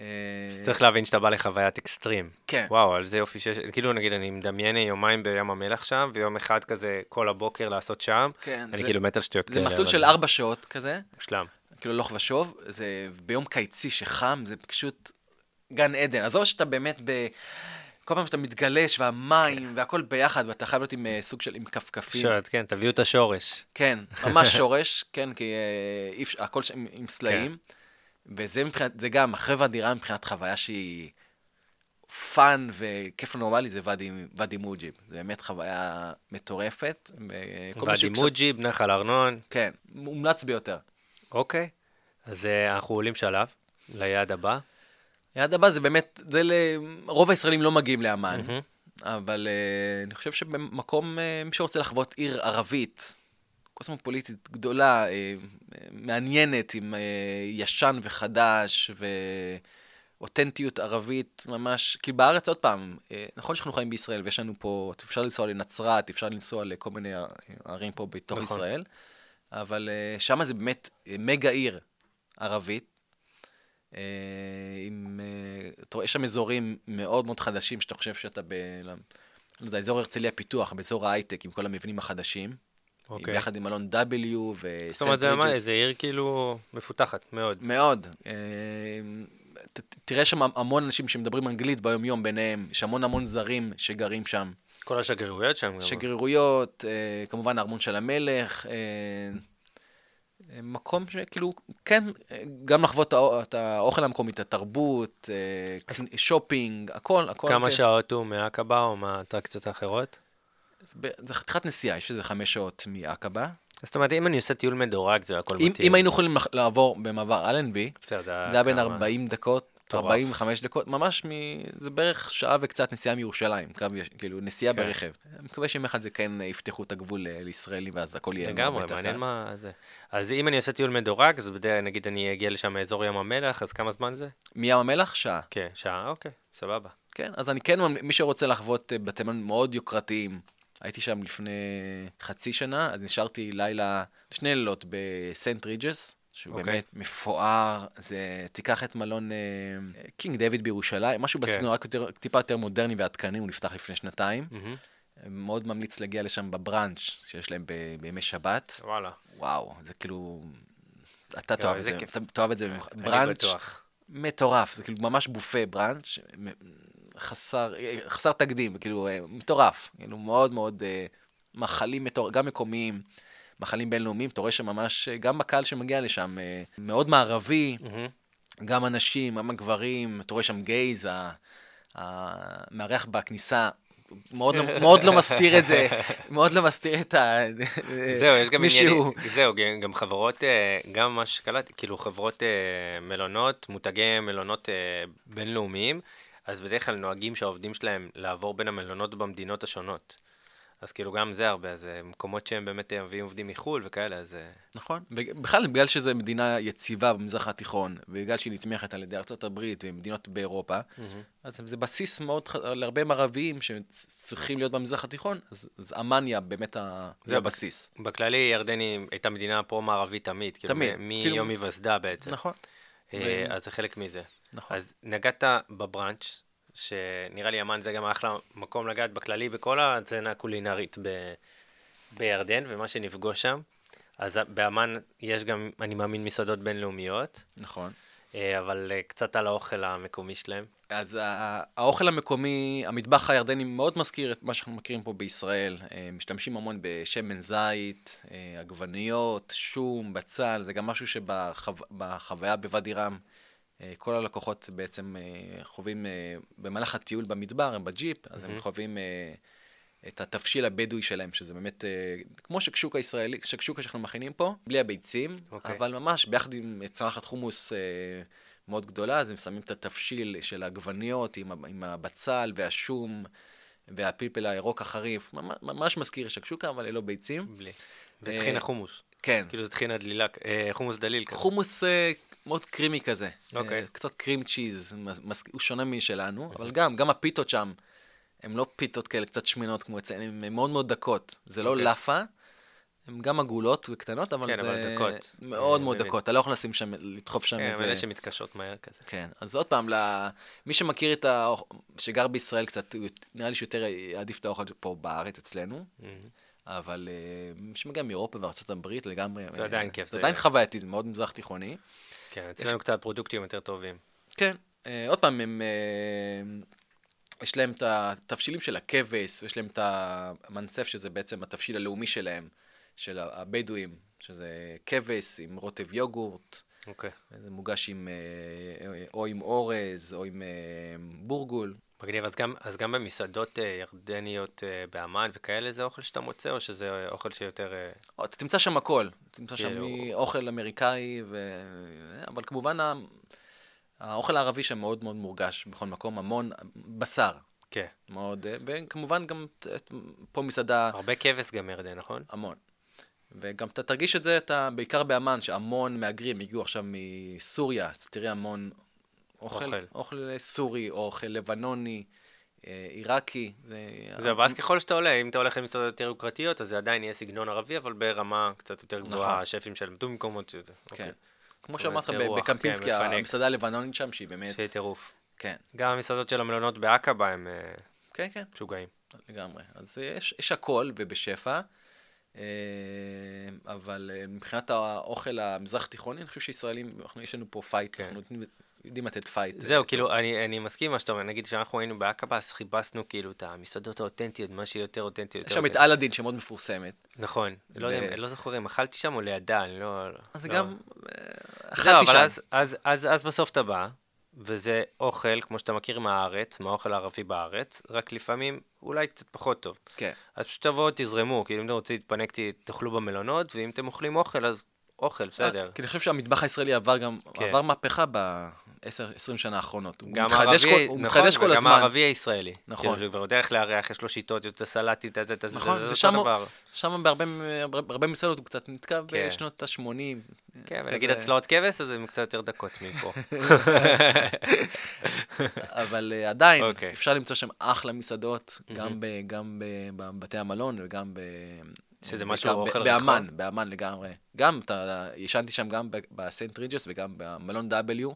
אה, אז צריך להבין שאתה בא לחוויית אקסטרים. כן. וואו, על זה יופי שיש, כאילו נגיד אני מדמיין יומיים בים המלח שם, ויום אחד כזה כל הבוקר לעשות שם, כן, אני זה- כאילו מת על שטויות זה כאלה. מסלול אבל של ארבע שעות כזה, מושלם. כאילו הלוך ושוב, זה ביום קיצי שחם, זה פשוט גן עדן. עזוב שאתה באמת ב... כל פעם שאתה מתגלש, והמים, והכל ביחד, ואתה חייב להיות עם אה, סוג של, עם כפכפים. שעות, כן, תביאו את השורש. כן, ממש שורש, כן, כי אה, אי אפשר, הכל שם עם סלעים. וזה מבחינת, זה גם, אחרי ואדי רם מבחינת חוויה שהיא fun וכיף נורמלי, זה ואדי, ואדי מוג'יב. זה באמת חוויה מטורפת. ואדי שקצת- מוג'יב, נחל ארנון. כן, מומלץ ביותר. אוקיי, אז אה, אנחנו עולים שלב ליעד הבא. היעד הבא זה באמת, זה ל... רוב הישראלים לא מגיעים לאמן, מהמם. אבל uh, אני חושב שבמקום, uh, מי שרוצה לחוות עיר ערבית, קוסמופוליטית גדולה, uh, מעניינת, עם uh, ישן וחדש, ואותנטיות ערבית ממש, כאילו בארץ עוד פעם, uh, נכון שאנחנו חיים בישראל ויש לנו פה, אפשר לנסוע לנצרת, אפשר לנסוע לכל מיני ערים פה בתוך נכון. ישראל, אבל שם זה באמת מגה עיר ערבית. אה, עם, אה, אתה רואה, שם אזורים מאוד מאוד חדשים, שאתה חושב שאתה ב... לא יודע, אזור הרצליה פיתוח, באזור ההייטק, עם כל המבנים החדשים. אוקיי. ביחד עם אלון W וסנט זאת אומרת, זה ממש. זה עיר כאילו מפותחת מאוד. מאוד. אה, ת- תראה שם המון אנשים שמדברים אנגלית ביום-יום ביניהם, יש המון המון זרים שגרים שם. כל השגרירויות שם. שגרירויות, אה, כמובן הארמון של המלך, אה, אה, מקום שכאילו, כן, אה, גם לחוות את האו- את האוכל המקומי, את התרבות, אה, שופינג, הכל, הכל. כמה כן. שעות הוא מעקבה או מהאטרקציות האחרות? זה חתיכת נסיעה, יש איזה חמש שעות מעקבה. זאת אומרת, אם אני עושה טיול מדורג, זה הכל מתאים. אם היינו יכולים לעבור במעבר אלנבי, זה היה בין כמה- 40 דקות, מטורף. 45 דקות, ממש מ... זה בערך שעה וקצת נסיעה מירושלים, כאילו נסיעה כן. ברכב. אני מקווה שיום אחד זה כן יפתחו את הגבול אה, לישראלים, ואז הכל יהיה... לגמרי, מעניין. מה זה. אז אם אני עושה טיול מדורג, אז נגיד אני אגיע לשם מאזור ים המלח, אז כמה זמן זה? מים המלח, שעה. כן, שעה, אוקיי, סבבה. כן, אז אני כן, מי שרוצה לחוות אה, בתי מלון מאוד יוקרתיים, הייתי שם לפני חצי שנה, אז נשארתי לילה, שני לילות בסנט ריג'ס, שהוא אוקיי. באמת מפואר, זה, תיקח את מלון אה, קינג דיוויד בירושלים, משהו כן. בסגנון, רק יותר, טיפה יותר מודרני ועדכני, הוא נפתח לפני שנתיים. מהמם. מאוד ממליץ להגיע לשם בבראנץ' שיש להם ב- בימי שבת. וואלה. וואו, זה כאילו... אתה תאהב את זה. אתה תאהב את זה בראנץ'. מטורף, זה כאילו ממש בופה בראנץ', חסר, חסר תקדים, כאילו אה, מטורף, כאילו מאוד מאוד אה, מאכלים מטורף, גם מקומיים, מאכלים בינלאומיים, אתה רואה שממש, אה, גם בקהל שמגיע לשם, אה, מאוד מערבי, מהמם. גם אנשים, גם הגברים, אתה רואה שם גייז, המארח בכניסה. מאוד לא, מאוד לא מסתיר את זה, מאוד לא מסתיר את ה... זהו, יש גם מישהו- זהו, גם- חברות, אה, גם מה שקלטתי, כאילו חברות אה, מלונות, מותגי מלונות אה, בינלאומיים, אז בדרך כלל נוהגים שהעובדים שלהם לעבור בין המלונות במדינות השונות. אז כאילו גם זה הרבה, אז אה, מקומות שהם באמת אה, מביאים עובדים מחו"ל וכאלה, אז... אה, נכון, ובכלל בגלל שזו מדינה יציבה במזרח התיכון, ובגלל שהיא נתמכת על ידי ארצות הברית ומדינות באירופה, אז זה בסיס מאוד, ח- להרבה מערביים שצריכים להיות במזרח התיכון, אז, אז אמניה באמת ה... זה זהו, הבסיס. בכללי ירדן הייתה מדינה פרו-מערבית תמיד, כאילו תמיד, כאילו- מיום היווסדה בעצם. נכון, אה, ו- אז זה חלק מזה. נכון. אז נגעת בבראנץ', שנראה לי אמן זה גם אחלה מקום לגעת בכללי בכל הצצנה הקולינרית ב... בירדן ומה שנפגוש שם. אז באמן יש גם, אני מאמין, מסעדות בינלאומיות, נכון. אה, אבל אה, קצת על האוכל המקומי שלהם. אז האוכל המקומי, המטבח הירדני מאוד מזכיר את מה שאנחנו מכירים פה בישראל. אה, משתמשים המון בשמן זית, עגבניות, שום, בצל, זה גם משהו שבחוויה בוואדי רם, כל הלקוחות בעצם אה, חווים, אה, במהלך הטיול במדבר, הם בג'יפ, אז הם מהמם. חווים אה, את התבשיל הבדואי שלהם, שזה באמת אה, כמו שקשוקה ישראלי, שקשוקה שאנחנו מכינים פה, בלי הביצים, אוקיי. אבל ממש ביחד עם צלחת חומוס אה, מאוד גדולה, אז הם שמים את התבשיל של העגבניות עם, עם הבצל והשום, והפלפל הירוק החריף, ממש- מזכיר שקשוקה, אבל ללא ביצים. בלי. וטחינה אה, חומוס. כן. כאילו זה טחינה דלילה, אה, חומוס דליל. חומוס אה, מאוד קרימי כזה. אוקיי. אה, קצת קרים צ'יז, הוא שונה משלנו, אבל גם, גם הפיתות שם, הן לא פיתות כאלה קצת שמנות כמו אצלנו, הן מאוד מאוד דקות. זה לא אוקיי. לאפה, הן גם עגולות וקטנות, אבל כן, זה אבל דקות. מאוד אה, מאוד. דקות. אתה לא יכול לשים שם, לדחוף שם כן, איזה... אלה שמתקשות מהר כזה. כן, אז עוד פעם, למי שמכיר את ה... שגר בישראל קצת, נראה לי שיותר יעדיף את האוכל פה בארץ אצלנו, אבל אה, מי שמגיע מאירופה וארצות הברית לגמרי... זה עדיין כיף, זה- עדיין חווייתי, זה מאוד מזרח תיכוני. כן, אצלנו קצת פרודוקטים יותר טובים. כן, אה, עוד פעם, הם... אה, יש להם את התבשילים של הכבש, ויש להם את המנסף, שזה בעצם התבשיל הלאומי שלהם, של הבדואים, שזה כבש עם רוטב יוגורט, אוקיי. זה מוגש עם, אה, או עם אורז, או עם בורגול. מגניב, אז גם, אז גם במסעדות אה, ירדניות אה, באמן וכאלה זה אוכל שאתה מוצא, או שזה אוכל שיותר... אה, או, אתה תמצא שם הכל, תמצא שם כאילו- אוכל אמריקאי, ו... אבל כמובן ה- האוכל הערבי שם מאוד מאוד מורגש בכל מקום, המון בשר, כן. מאוד, וכמובן גם פה מסעדה הרבה כבש גם ירדן, נכון? המון. וגם אתה תרגיש את זה, אתה, בעיקר באמ"ן, שהמון מהגרים הגיעו עכשיו מסוריה, אז תראה המון אוכל, אוכל. אוכל, סורי, אוכל לבנוני, אה, עיראקי. זה... זהו, ואז ככל שאתה עולה, אם אתה הולך למסעדות יותר יוקרתיות, אז זה עדיין יהיה סגנון ערבי, אבל ברמה קצת יותר גבוהה, נכון. השפים שלמדו במקומות שזה. אוקיי. כן. כמו זאת שאמרת בקמפינסקי, כן. המסעדה הלבנונית שם, שהיא באמת... שיהיה טירוף. כן, גם המסעדות של המלונות בעקבה הם אה, כן, כן, משוגעים. לגמרי. אז יש, יש הכל ובשפע, אה, אבל מבחינת האוכל המזרח תיכוני, אני חושב שישראלים, אנחנו, יש לנו פה fight, כן. אנחנו נותנים- יודעים לתת fight. זהו, אה, כאילו, אני, אני מסכים עם מה שאתה אומר, נגיד כשאנחנו היינו בעקבה, אז חיפשנו כאילו את המסעדות האותנטיות, מה שיותר אותנטי, יש שם את. אלאדין שמאוד מפורסמת. נכון, לא יודע, ו- אני לא זוכר אם אכלתי שם או לידה, אני לא... אז לא- גם... אה, זהו, אכלתי שם. אז, אז, אז, אז בסוף אתה בא, וזה אוכל, כמו שאתה מכיר מהארץ, מהאוכל הערבי בארץ, רק לפעמים אולי קצת פחות טוב. כן. אז פשוט תבואו, תזרמו, כאילו אם אתם רוצים להתפנק, תאכלו במלונות, ואם אתם אוכלים אוכל, אז אוכל, בסדר. כי אני חושב שהמטבח הישראלי עבר גם, כן. עבר מהפכה ב-10-20 שנה האחרונות. הוא גם מתחדש הערבי, כל- הוא נכון, מתחדש כל הזמן. הערבי הישראלי. נכון. כאילו, שכבר יודע איך לארח, יש לו שיטות, יוצא סלטים, את זה, את זה, נכון, ושם הוא- בהרבה מסעדות הוא קצת נתקע כן. בשנות ה-80. כן, ונגיד הצלעות כבש, אז הם קצת יותר דקות מפה. אבל אה, עדיין, אוקיי. אפשר למצוא שם אחלה מסעדות, גם ב- גם ב- בבתי המלון וגם ב... שזה משהו אוכל באמן, רחוב? באמן לגמרי. גם, אתה, ישנתי שם גם בסנט ריג'ס וגם במלון W,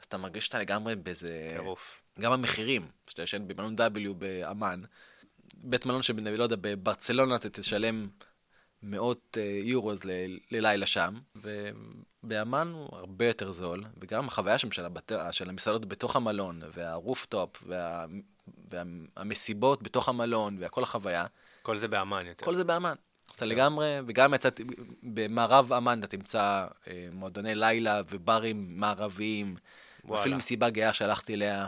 אז אתה מרגיש שאתה לגמרי באיזה... טירוף. גם המחירים, שאתה ישן במלון W באמן, בית מלון שב... לא יודע, בברצלונה אתה תשלם מאות אה, יורוז ל... ללילה שם, ובאמן הוא הרבה יותר זול, וגם החוויה שם של, הבת... של המסעדות בתוך המלון, והרופטופ, וה... והמסיבות בתוך המלון, וכל החוויה, כל זה באמן יותר. כל זה באמן. אתה. לגמרי, וגם יצאתי, במערב אמן אתה תמצא אה, מועדוני לילה וברים מערביים, וואלה. אפילו מסיבה גאה שהלכתי אליה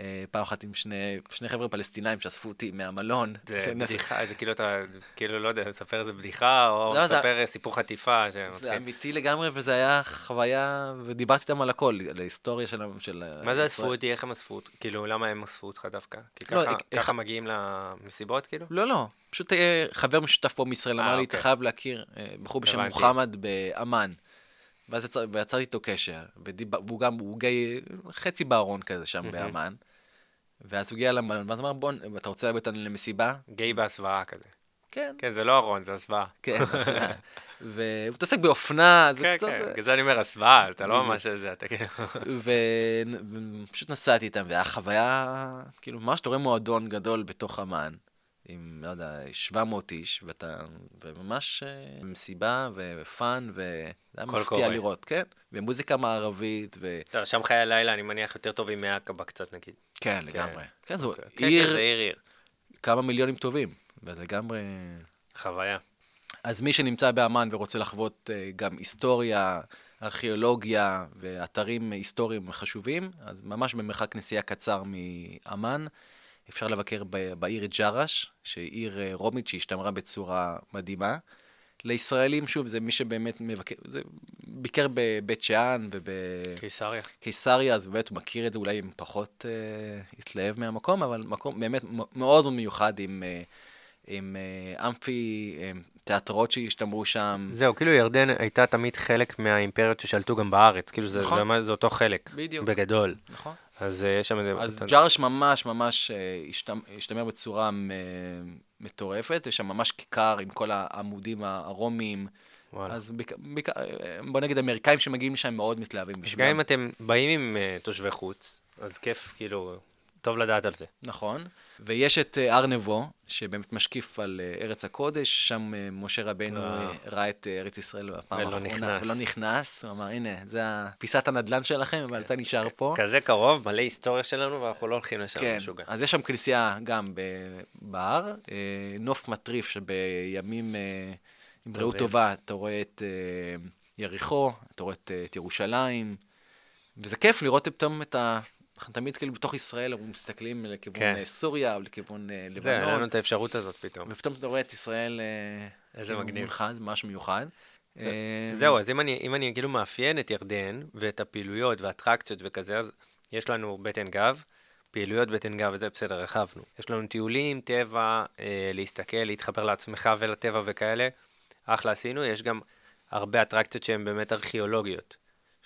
אה, פעם אחת עם שני, שני חבר'ה פלסטינאים שאספו אותי מהמלון. זה כן, בדיחה, זה כאילו אתה, כאילו, לא יודע, מספר איזה בדיחה, או לא, זה- מספר סיפור חטיפה. זה אמיתי לגמרי, וזה היה חוויה, ודיברתי איתם על הכל, על ההיסטוריה של... של מה זה. אספו אותי? איך הם אספו אותי? כאילו, למה הם אספו אותך דווקא? כי לא, ככה- איך- ככה מגיעים למסיבות, כאילו? לא, לא, פשוט אה, חבר משותף פה מישראל אה, אמר לי, אתה אוקיי. חייב להכיר אה, בחור בשם. מוחמד באמן. ואז יצר, ויצרתי איתו קשר, ודיבר, והוא גם, הוא גיי, חצי בארון כזה שם. באמן. ואז הוא הגיע למלון, ואז אמר, בוא, אתה רוצה להביא אותנו למסיבה? גיי בהסוואה כזה. כן, כן, זה לא ארון, זה הסוואה. כן, אז, אה, והוא מתעסק באופנה, זה כן, קצת... כן, בגלל זה אני אומר הסוואה, אתה לא. ממש זה, אתה כאילו... ופשוט נסעתי איתם, והיה חוויה, כאילו, ממש אתה רואה מועדון גדול בתוך אמן, עם, לא יודע, 700 איש, ואתה, וממש אה, מסיבה ופאן, וזה היה מפתיע. לראות, כן? ומוזיקה מערבית, ו... טוב, שם חיי הלילה, אני מניח, יותר טובים מעקבה קצת, נגיד. כן, לגמרי. כן, זו כן, כן, עיר, זה עיר עיר. כמה מיליונים טובים, ולגמרי... חוויה. אז מי שנמצא באמן ורוצה לחוות אה, גם היסטוריה, ארכיאולוגיה ואתרים היסטוריים חשובים, אז ממש במרחק נסיעה קצר מאמן, אפשר לבקר בעיר ג'רש, שהיא עיר אה, רומית שהשתמרה בצורה מדהימה. לישראלים, שוב, זה מי שבאמת מבקר, זה ביקר בבית שאן קיסריה. ובקיסריה, אז באמת הוא מכיר את זה, אולי פחות אה, התלהב מהמקום, אבל מקום באמת מאוד מיוחד עם, אה, עם אה, אמפי, אה, תיאטרות שהשתמרו שם. זהו, כאילו ירדן הייתה תמיד חלק מהאימפריות ששלטו גם בארץ, כאילו זה, נכון. זה, זה אותו חלק, בדיוק. בגדול. נכון. אז אה, יש שם. אז אתה- ג'רש ממש ממש אה, השתמ- השתמר בצורה מטורפת, יש שם ממש כיכר עם כל העמודים הרומיים, וואלה. אז בעיקר- בעיקר, אה, בוא נגיד, אמריקאים שמגיעים לשם מאוד מתלהבים בשבילם. גם אם אתם באים עם אה, תושבי חוץ, אז כיף, כאילו, טוב לדעת על זה. נכון. ויש את אה, הר נבו, שבאמת משקיף על אה, ארץ הקודש, שם אה, משה רבנו אה. אה, ראה את ארץ ישראל בפעם ולא האחרונה. נכנס. ולא נכנס. הוא אמר, הנה, זה פיסת הנדל"ן שלכם, אבל אתה נשאר פה. כזה קרוב, מלא היסטוריה שלנו, ואנחנו לא הולכים לשם, כן, משוגע. אז יש שם כנסייה גם בהר, נוף מטריף שבימים, עם ראות. טובה, אתה רואה את יריחו, אתה רואה אה, את ירושלים, וזה כיף לראות פתאום את ה... אנחנו תמיד כאילו בתוך ישראל, אנחנו מסתכלים לכיוון כן. אה, סוריה, או לכיוון אה, זה, אין לנו לבנון, את האפשרות הזאת פתאום. ופתאום אתה רואה את ישראל אה, איזה כאילו מגניב. מולך, זה משהו מיוחד. זהו, אז אם אני, אם אני כאילו מאפיין את ירדן, ואת הפעילויות והאטרקציות וכזה, אז יש לנו בטן גב, פעילויות בטן גב, וזה בסדר, הרחבנו. יש לנו טיולים, טבע, אה, להסתכל, להתחבר לעצמך ולטבע וכאלה, אחלה עשינו, יש גם הרבה אטרקציות שהן באמת ארכיאולוגיות,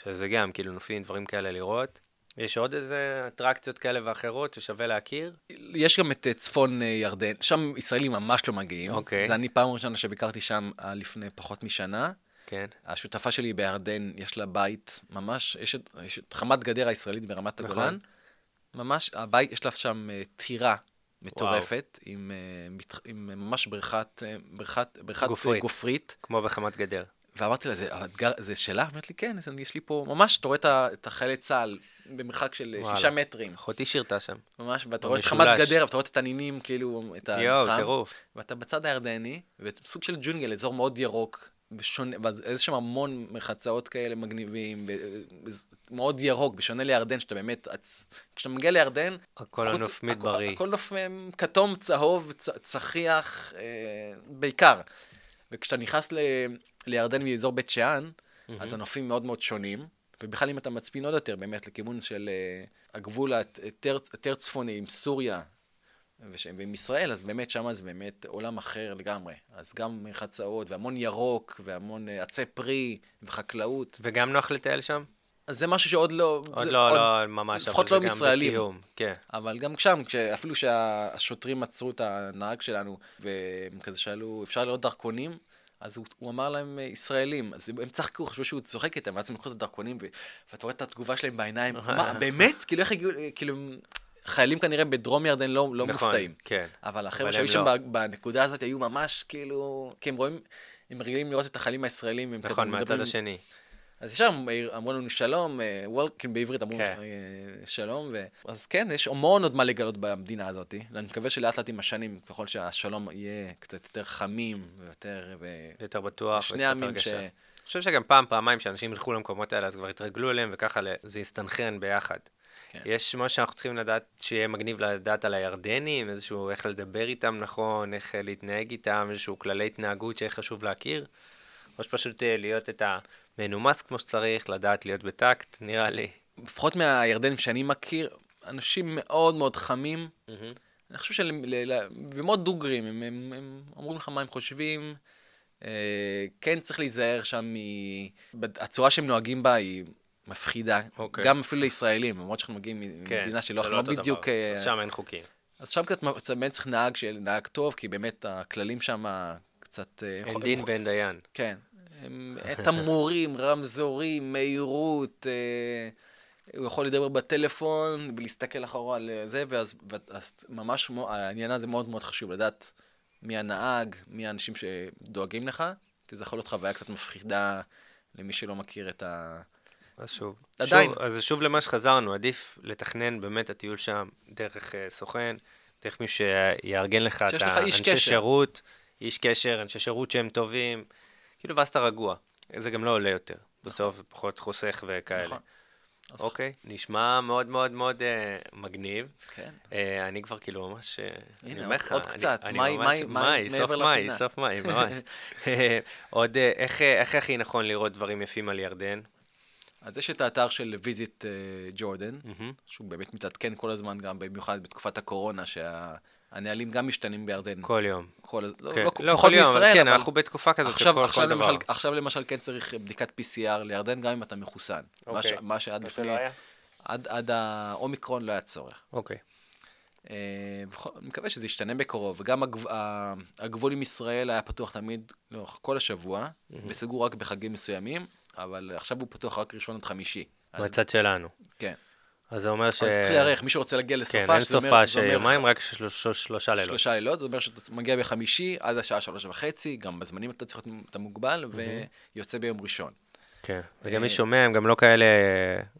שזה גם, כאילו נופים, דברים כאלה לראות. יש עוד איזה אטרקציות כאלה ואחרות ששווה להכיר? יש גם את אה, צפון אה, ירדן, שם ישראלים ממש לא מגיעים. אוקיי. זה אני פעם ראשונה שביקרתי שם אה, לפני פחות משנה. כן. השותפה שלי בירדן, יש לה בית ממש, יש את, יש את חמת גדר הישראלית ברמת נכון. הגולן. ממש, הבית, יש לה שם טירה מטורפת, עם, אה, מת- עם ממש בריכת, בריכת, בריכת גופרית. גופרית. כמו בחמת גדר. ואמרתי לה, זה, זה שלה? אמרתי לי, כן, יש לי פה, ממש, אתה רואה את החיילי צה"ל במרחק של אה, וואלה. שישה מטרים. אחותי שירתה שם. ממש, ואתה רואה את חמת. גדר, ואתה רואה את הנינים, כאילו, את יואו, המתחם. טירוף. ואתה בצד הירדני, וסוג של ג'ונגל, אזור מאוד ירוק, ושונה, יש שם המון מחצאות כאלה מגניבים, ו- מאוד ירוק, בשונה לירדן, שאתה באמת, כשאתה מגיע לירדן, הכל חוץ- הנוף מדברי. הכל נוף אה, כתום, צהוב, צ- צחיח, אה, בעיקר. וכשאתה נכנס ל- לירדן מאזור בית שאן, אז הנופים מאוד מאוד שונים. ובכלל אם אתה מצפין עוד יותר באמת לכיוון של אה, הגבול היותר יותר צפוני עם סוריה וש- ועם ישראל, אז באמת שם זה באמת עולם אחר לגמרי. אז גם חצאות והמון ירוק והמון אה, עצי פרי וחקלאות. וגם נוח לטייל שם? אז זה משהו שעוד לא... עוד זה לא, לא ממש, אבל לפחות זה לא גם ישראלים. בתיאום. כן. אבל גם שם, אפילו שהשוטרים עצרו את הנהג שלנו, והם כזה שאלו, אפשר לראות דרכונים? אז הוא, הוא אמר להם, "אה, ישראלים. אז הם צחקו, חשבו שהוא צוחק איתם, ואז הם לקחו את הדרכונים, ו- ואתה רואה את התגובה שלהם בעיניים, מה, באמת? כאילו, איך הגיעו, כאילו, חיילים כנראה בדרום ירדן לא, לא נכון, מופתעים. כן. אבל החבר'ה שהיו שם לא. בנקודה הזאת היו ממש כאילו, כי הם רואים, הם רגילים לראות את החיילים הישראלים, נכון, מהצד מדברים- השני. אז ישר אמרו לנו שלום, וולקין בעברית אמרו כן. אה, שלום, ו... אז כן, יש המון עוד מה לגלות במדינה הזאת, ואני מקווה שלאט לאט עם השנים, ככל שהשלום יהיה קצת יותר חמים, ויותר... ו... יותר בטוח. שני עמים. ש... אני חושב שגם פעם, פעמיים, שאנשים ילכו למקומות האלה, אז כבר יתרגלו אליהם, וככה זה יסתנכרן ביחד. כן. יש משהו שאנחנו צריכים לדעת, שיהיה מגניב לדעת על הירדנים, איזשהו איך לדבר איתם נכון, איך אה, להתנהג איתם, איזשהו כללי התנהגות שיהיה חשוב להכיר, או שפשוט אה, להיות את המנומס כמו שצריך, לדעת להיות בטקט, נראה לי. לפחות מהירדנים שאני מכיר, אנשים מאוד מאוד חמים, אני חושב ל- ומאוד דוגרים, הם, הם, הם אומרים לך מה הם חושבים. אה, כן צריך להיזהר שם מ... הצורה שהם נוהגים בה היא מפחידה. אוקיי. גם אפילו לישראלים, למרות שאנחנו מגיעים ממדינה שלא זה לא אותו בדיוק... דבר. אה, אז שם אין חוקים. אז שם קצת, באמת צריך נהג, נהג טוב, כי באמת הכללים שם קצת... אה, אין דין ואין דיין. כן. תמרורים, רמזורים, מהירות, אה, הוא יכול לדבר בטלפון ולהסתכל אחורה על זה, ואז ואז ממש העניין הזה מאוד מאוד חשוב, לדעת מי הנהג, מי האנשים שדואגים לך, כי זה יכול להיות חוויה קצת מפחידה למי שלא מכיר את ה... אז שוב. עדיין. שוב, אז שוב למה שחזרנו, עדיף לתכנן באמת הטיול שם דרך אה, סוכן, דרך מישהו שיארגן לך את האנשי. שירות, איש קשר, אנשי שירות שהם טובים, כאילו ואז אתה רגוע. זה גם לא עולה יותר, בסוף פחות חוסך וכאלה. נכון. אוקיי, נשמע מאוד מאוד מאוד אה, מגניב. כן. אה, אני כבר כאילו ממש, אה, אני הנה, אומר עוד- לך, עוד אני- קצת, אני מאי- מאי- מאי סוף מאי. סוף מאי, ממש. עוד, איך איך הכי נכון לראות דברים יפים על ירדן? אז יש את האתר של ויזיט ג'ורדן, מהמם. שהוא באמת מתעדכן כל הזמן, גם במיוחד בתקופת הקורונה, שהנהלים גם משתנים בירדן. כל יום. כל, לא, כן. לא, לא, פחות כל יום, אבל בישראל, כן, אבל אנחנו בתקופה כזאת עכשיו, שכל עכשיו, כל דבר. למשל, עכשיו למשל כן צריך בדיקת PCR לירדן, גם אם אתה מחוסן. מה, ש, אוקיי. מה שעד לפני, לא היה? עד, עד האומיקרון לא היה צורך. אוקיי. אה, אני מקווה שזה ישתנה בקרוב, וגם הגב, הגבול עם ישראל היה פתוח תמיד לאורך כל השבוע, וסגור רק בחגים מסוימים, אבל עכשיו הוא פתוח רק ראשון עד חמישי. אז, בצד שלנו. כן. אז זה אומר ש... אז צריך להיערך, מי שרוצה להגיע כן, לסופה, אין שזה אומר- סופה שיומיים, רק שלוש- שלושה לילות. שלושה לילות, זה אומר שאתה מגיע בחמישי עד השעה שלוש וחצי, גם בזמנים אתה צריך להיות אתה מוגבל, ויוצא ביום ראשון. כן, וגם מי אה, שומע, הם גם לא כאלה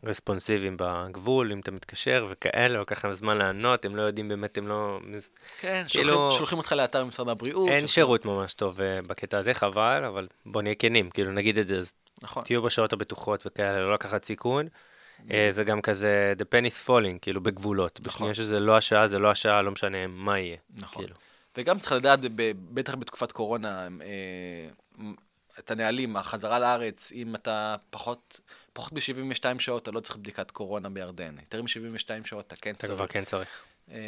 רספונסיביים בגבול, אם אתה מתקשר וכאלה, לוקח להם זמן לענות, הם לא יודעים באמת, הם לא... כן, כאילו- שולחים, שולחים אותך לאתר משרד הבריאות. אין שולחים- שירות ממש טוב אה, בקטע הזה, חבל, אבל בוא נהיה כנים, כאילו נגיד את זה, אז נכון. תהיו בשעות הבטוחות וכאלה, לא לקחת סיכון. אה, זה גם כזה, the pen is falling, כאילו בגבולות. נכון. בשנייה שזה לא השעה, זה לא השעה, לא משנה מה יהיה. נכון. כאילו. וגם צריך לדעת, בטח בתקופת קורונה, אה, את הנהלים, החזרה לארץ, אם אתה פחות, פחות מ-72 שעות, אתה לא צריך בדיקת קורונה בירדן. יותר מ-72 שעות אתה כן אתה צריך. כבר כן צריך. אה,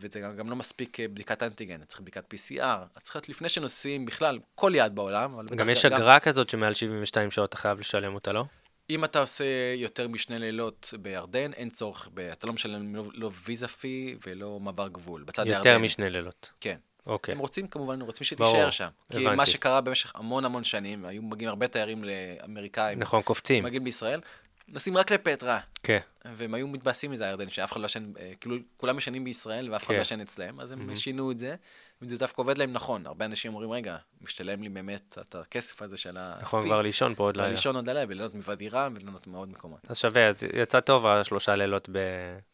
וזה גם, לא מספיק אה, בדיקת אנטיגן, צריך בדיקת PCR. צריך להיות לפני שנוסעים בכלל, כל יעד בעולם. גם יש אגרה כזאת שמעל 72 שעות אתה חייב לשלם אותה, לא? אם אתה עושה יותר משני לילות בירדן, אין צורך, ב, אתה לא משלם לא, לא ויזה פי ולא מעבר גבול, בצד הירדני. יותר משני לילות. כן. אוקיי. הם רוצים כמובן, רוצים ברור, שתישאר שם. כי הבנתי. מה שקרה במשך המון המון שנים, היו מגיעים הרבה תיירים לאמריקאים, נכון, קופצים. מגיעים בישראל, נוסעים רק לפטרה, כן. והם היו מתבאסים מזה, הירדן, שאף אחד לא ישן, אה, כאילו, כולם ישנים בישראל ואף אחד כן. לא ישן אצלם, אז הם שינו את זה, וזה דווקא עובד להם נכון. הרבה אנשים אומרים, רגע, משתלם לי באמת את הכסף הזה של ה... נכון, כבר לישון פה עוד לילה. לישון עוד לילה, וליהנות מוואדי וליהנות מעוד מקומות. אז שווה, אז יצא טוב השלושה לילות ב...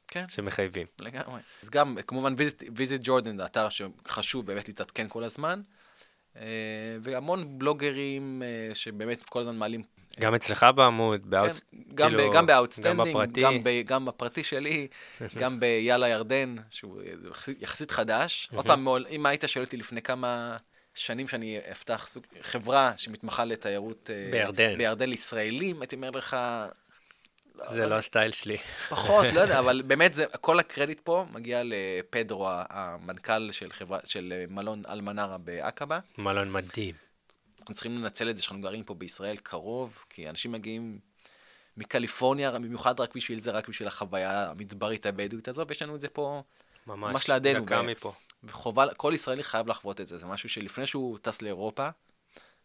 כן. שמחייבים. לגמרי. אז גם, כמובן, ויזיט ג'ורדן זה אתר שחשוב באמת להתעדכן כל הזמן, והמון בלוגרים אה, שבאמת כל הזמן מעלים. גם אצלך בעמוד, כן, ב out... גם כאילו, גם ב Outstanding, גם בפרטי. גם ב- גם בפרטי שלי, גם ביאללה ירדן, שהוא יחסית- חדש. עוד פעם, אם היית שואל אותי לפני כמה שנים שאני אפתח סוג, חברה שמתמחה לתיירות אה, בירדן. בירדן לישראלים, הייתי אומר לך, זה לא ה style שלי. פחות, לא יודע, אבל באמת זה, כל הקרדיט פה מגיע לפדרו, המנכ"ל של חברה, של אה, מלון אלמנרה בעקבה. מלון מדהים. אנחנו צריכים לנצל את זה שאנחנו גרים פה בישראל קרוב, כי אנשים מגיעים מקליפורניה, במיוחד רק בשביל זה, רק בשביל החוויה המדברית הבדואית הזו, ויש לנו את זה פה, ממש. ממש לידינו, דקה ב- מפה. וחובה, כל ישראלי חייב לחוות את זה, זה משהו שלפני שהוא טס לאירופה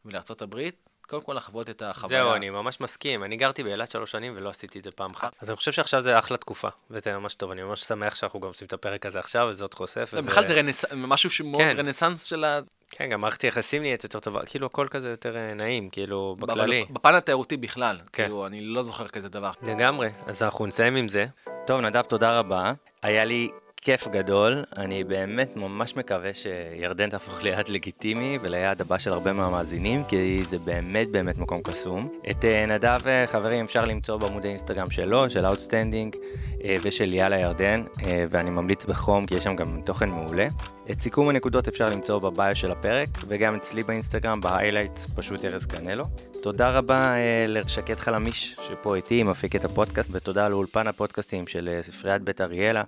ולארצות הברית, קודם כל לחוות את החוויה. זהו, אני ממש מסכים. אני גרתי באילת שלוש שנים ולא עשיתי את זה פעם אחת. אז אני חושב שעכשיו זה אחלה תקופה, וזה ממש טוב. אני ממש שמח שאנחנו גם עושים את הפרק הזה עכשיו, וזה עוד חושף. זה וזה- בכלל זה רנס... משהו שמאוד כן. רנסאנס של ה... כן, גם מערכת יחסים נהיית יותר טובה, כאילו הכל כזה יותר אה, נעים, כאילו, בכללי. בפן התיירותי בכלל, כן. כאילו, אני לא זוכר כזה דבר. לגמרי, אז אנחנו נסיים עם זה. טוב, נדב, תודה רבה. היה לי כיף גדול. אני באמת ממש מקווה שירדן תהפוך ליעד לגיטימי וליעד הבא של הרבה מהמאזינים, כי זה באמת באמת מקום קסום. את אה, נדב, אה, חברים, אפשר למצוא בעמוד האינסטגרם שלו, של Outstanding אה, ושל יאללה ירדן, ואני ממליץ בחום, כי יש שם גם תוכן מעולה. את סיכום הנקודות אפשר למצוא בביו של הפרק, וגם אצלי באינסטגרם, ב highlights, פשוט ארז קנלו. תודה רבה לשקד חלמיש, שפה איתי, מפיק את הפודקאסט, ותודה לאולפן הפודקאסטים של ספריית בית אריאלה,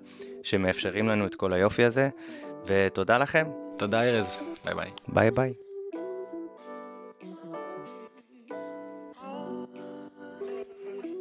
שמאפשרים לנו את כל היופי הזה, ותודה לכם, תודה, ארז. ביי ביי. ביי ביי.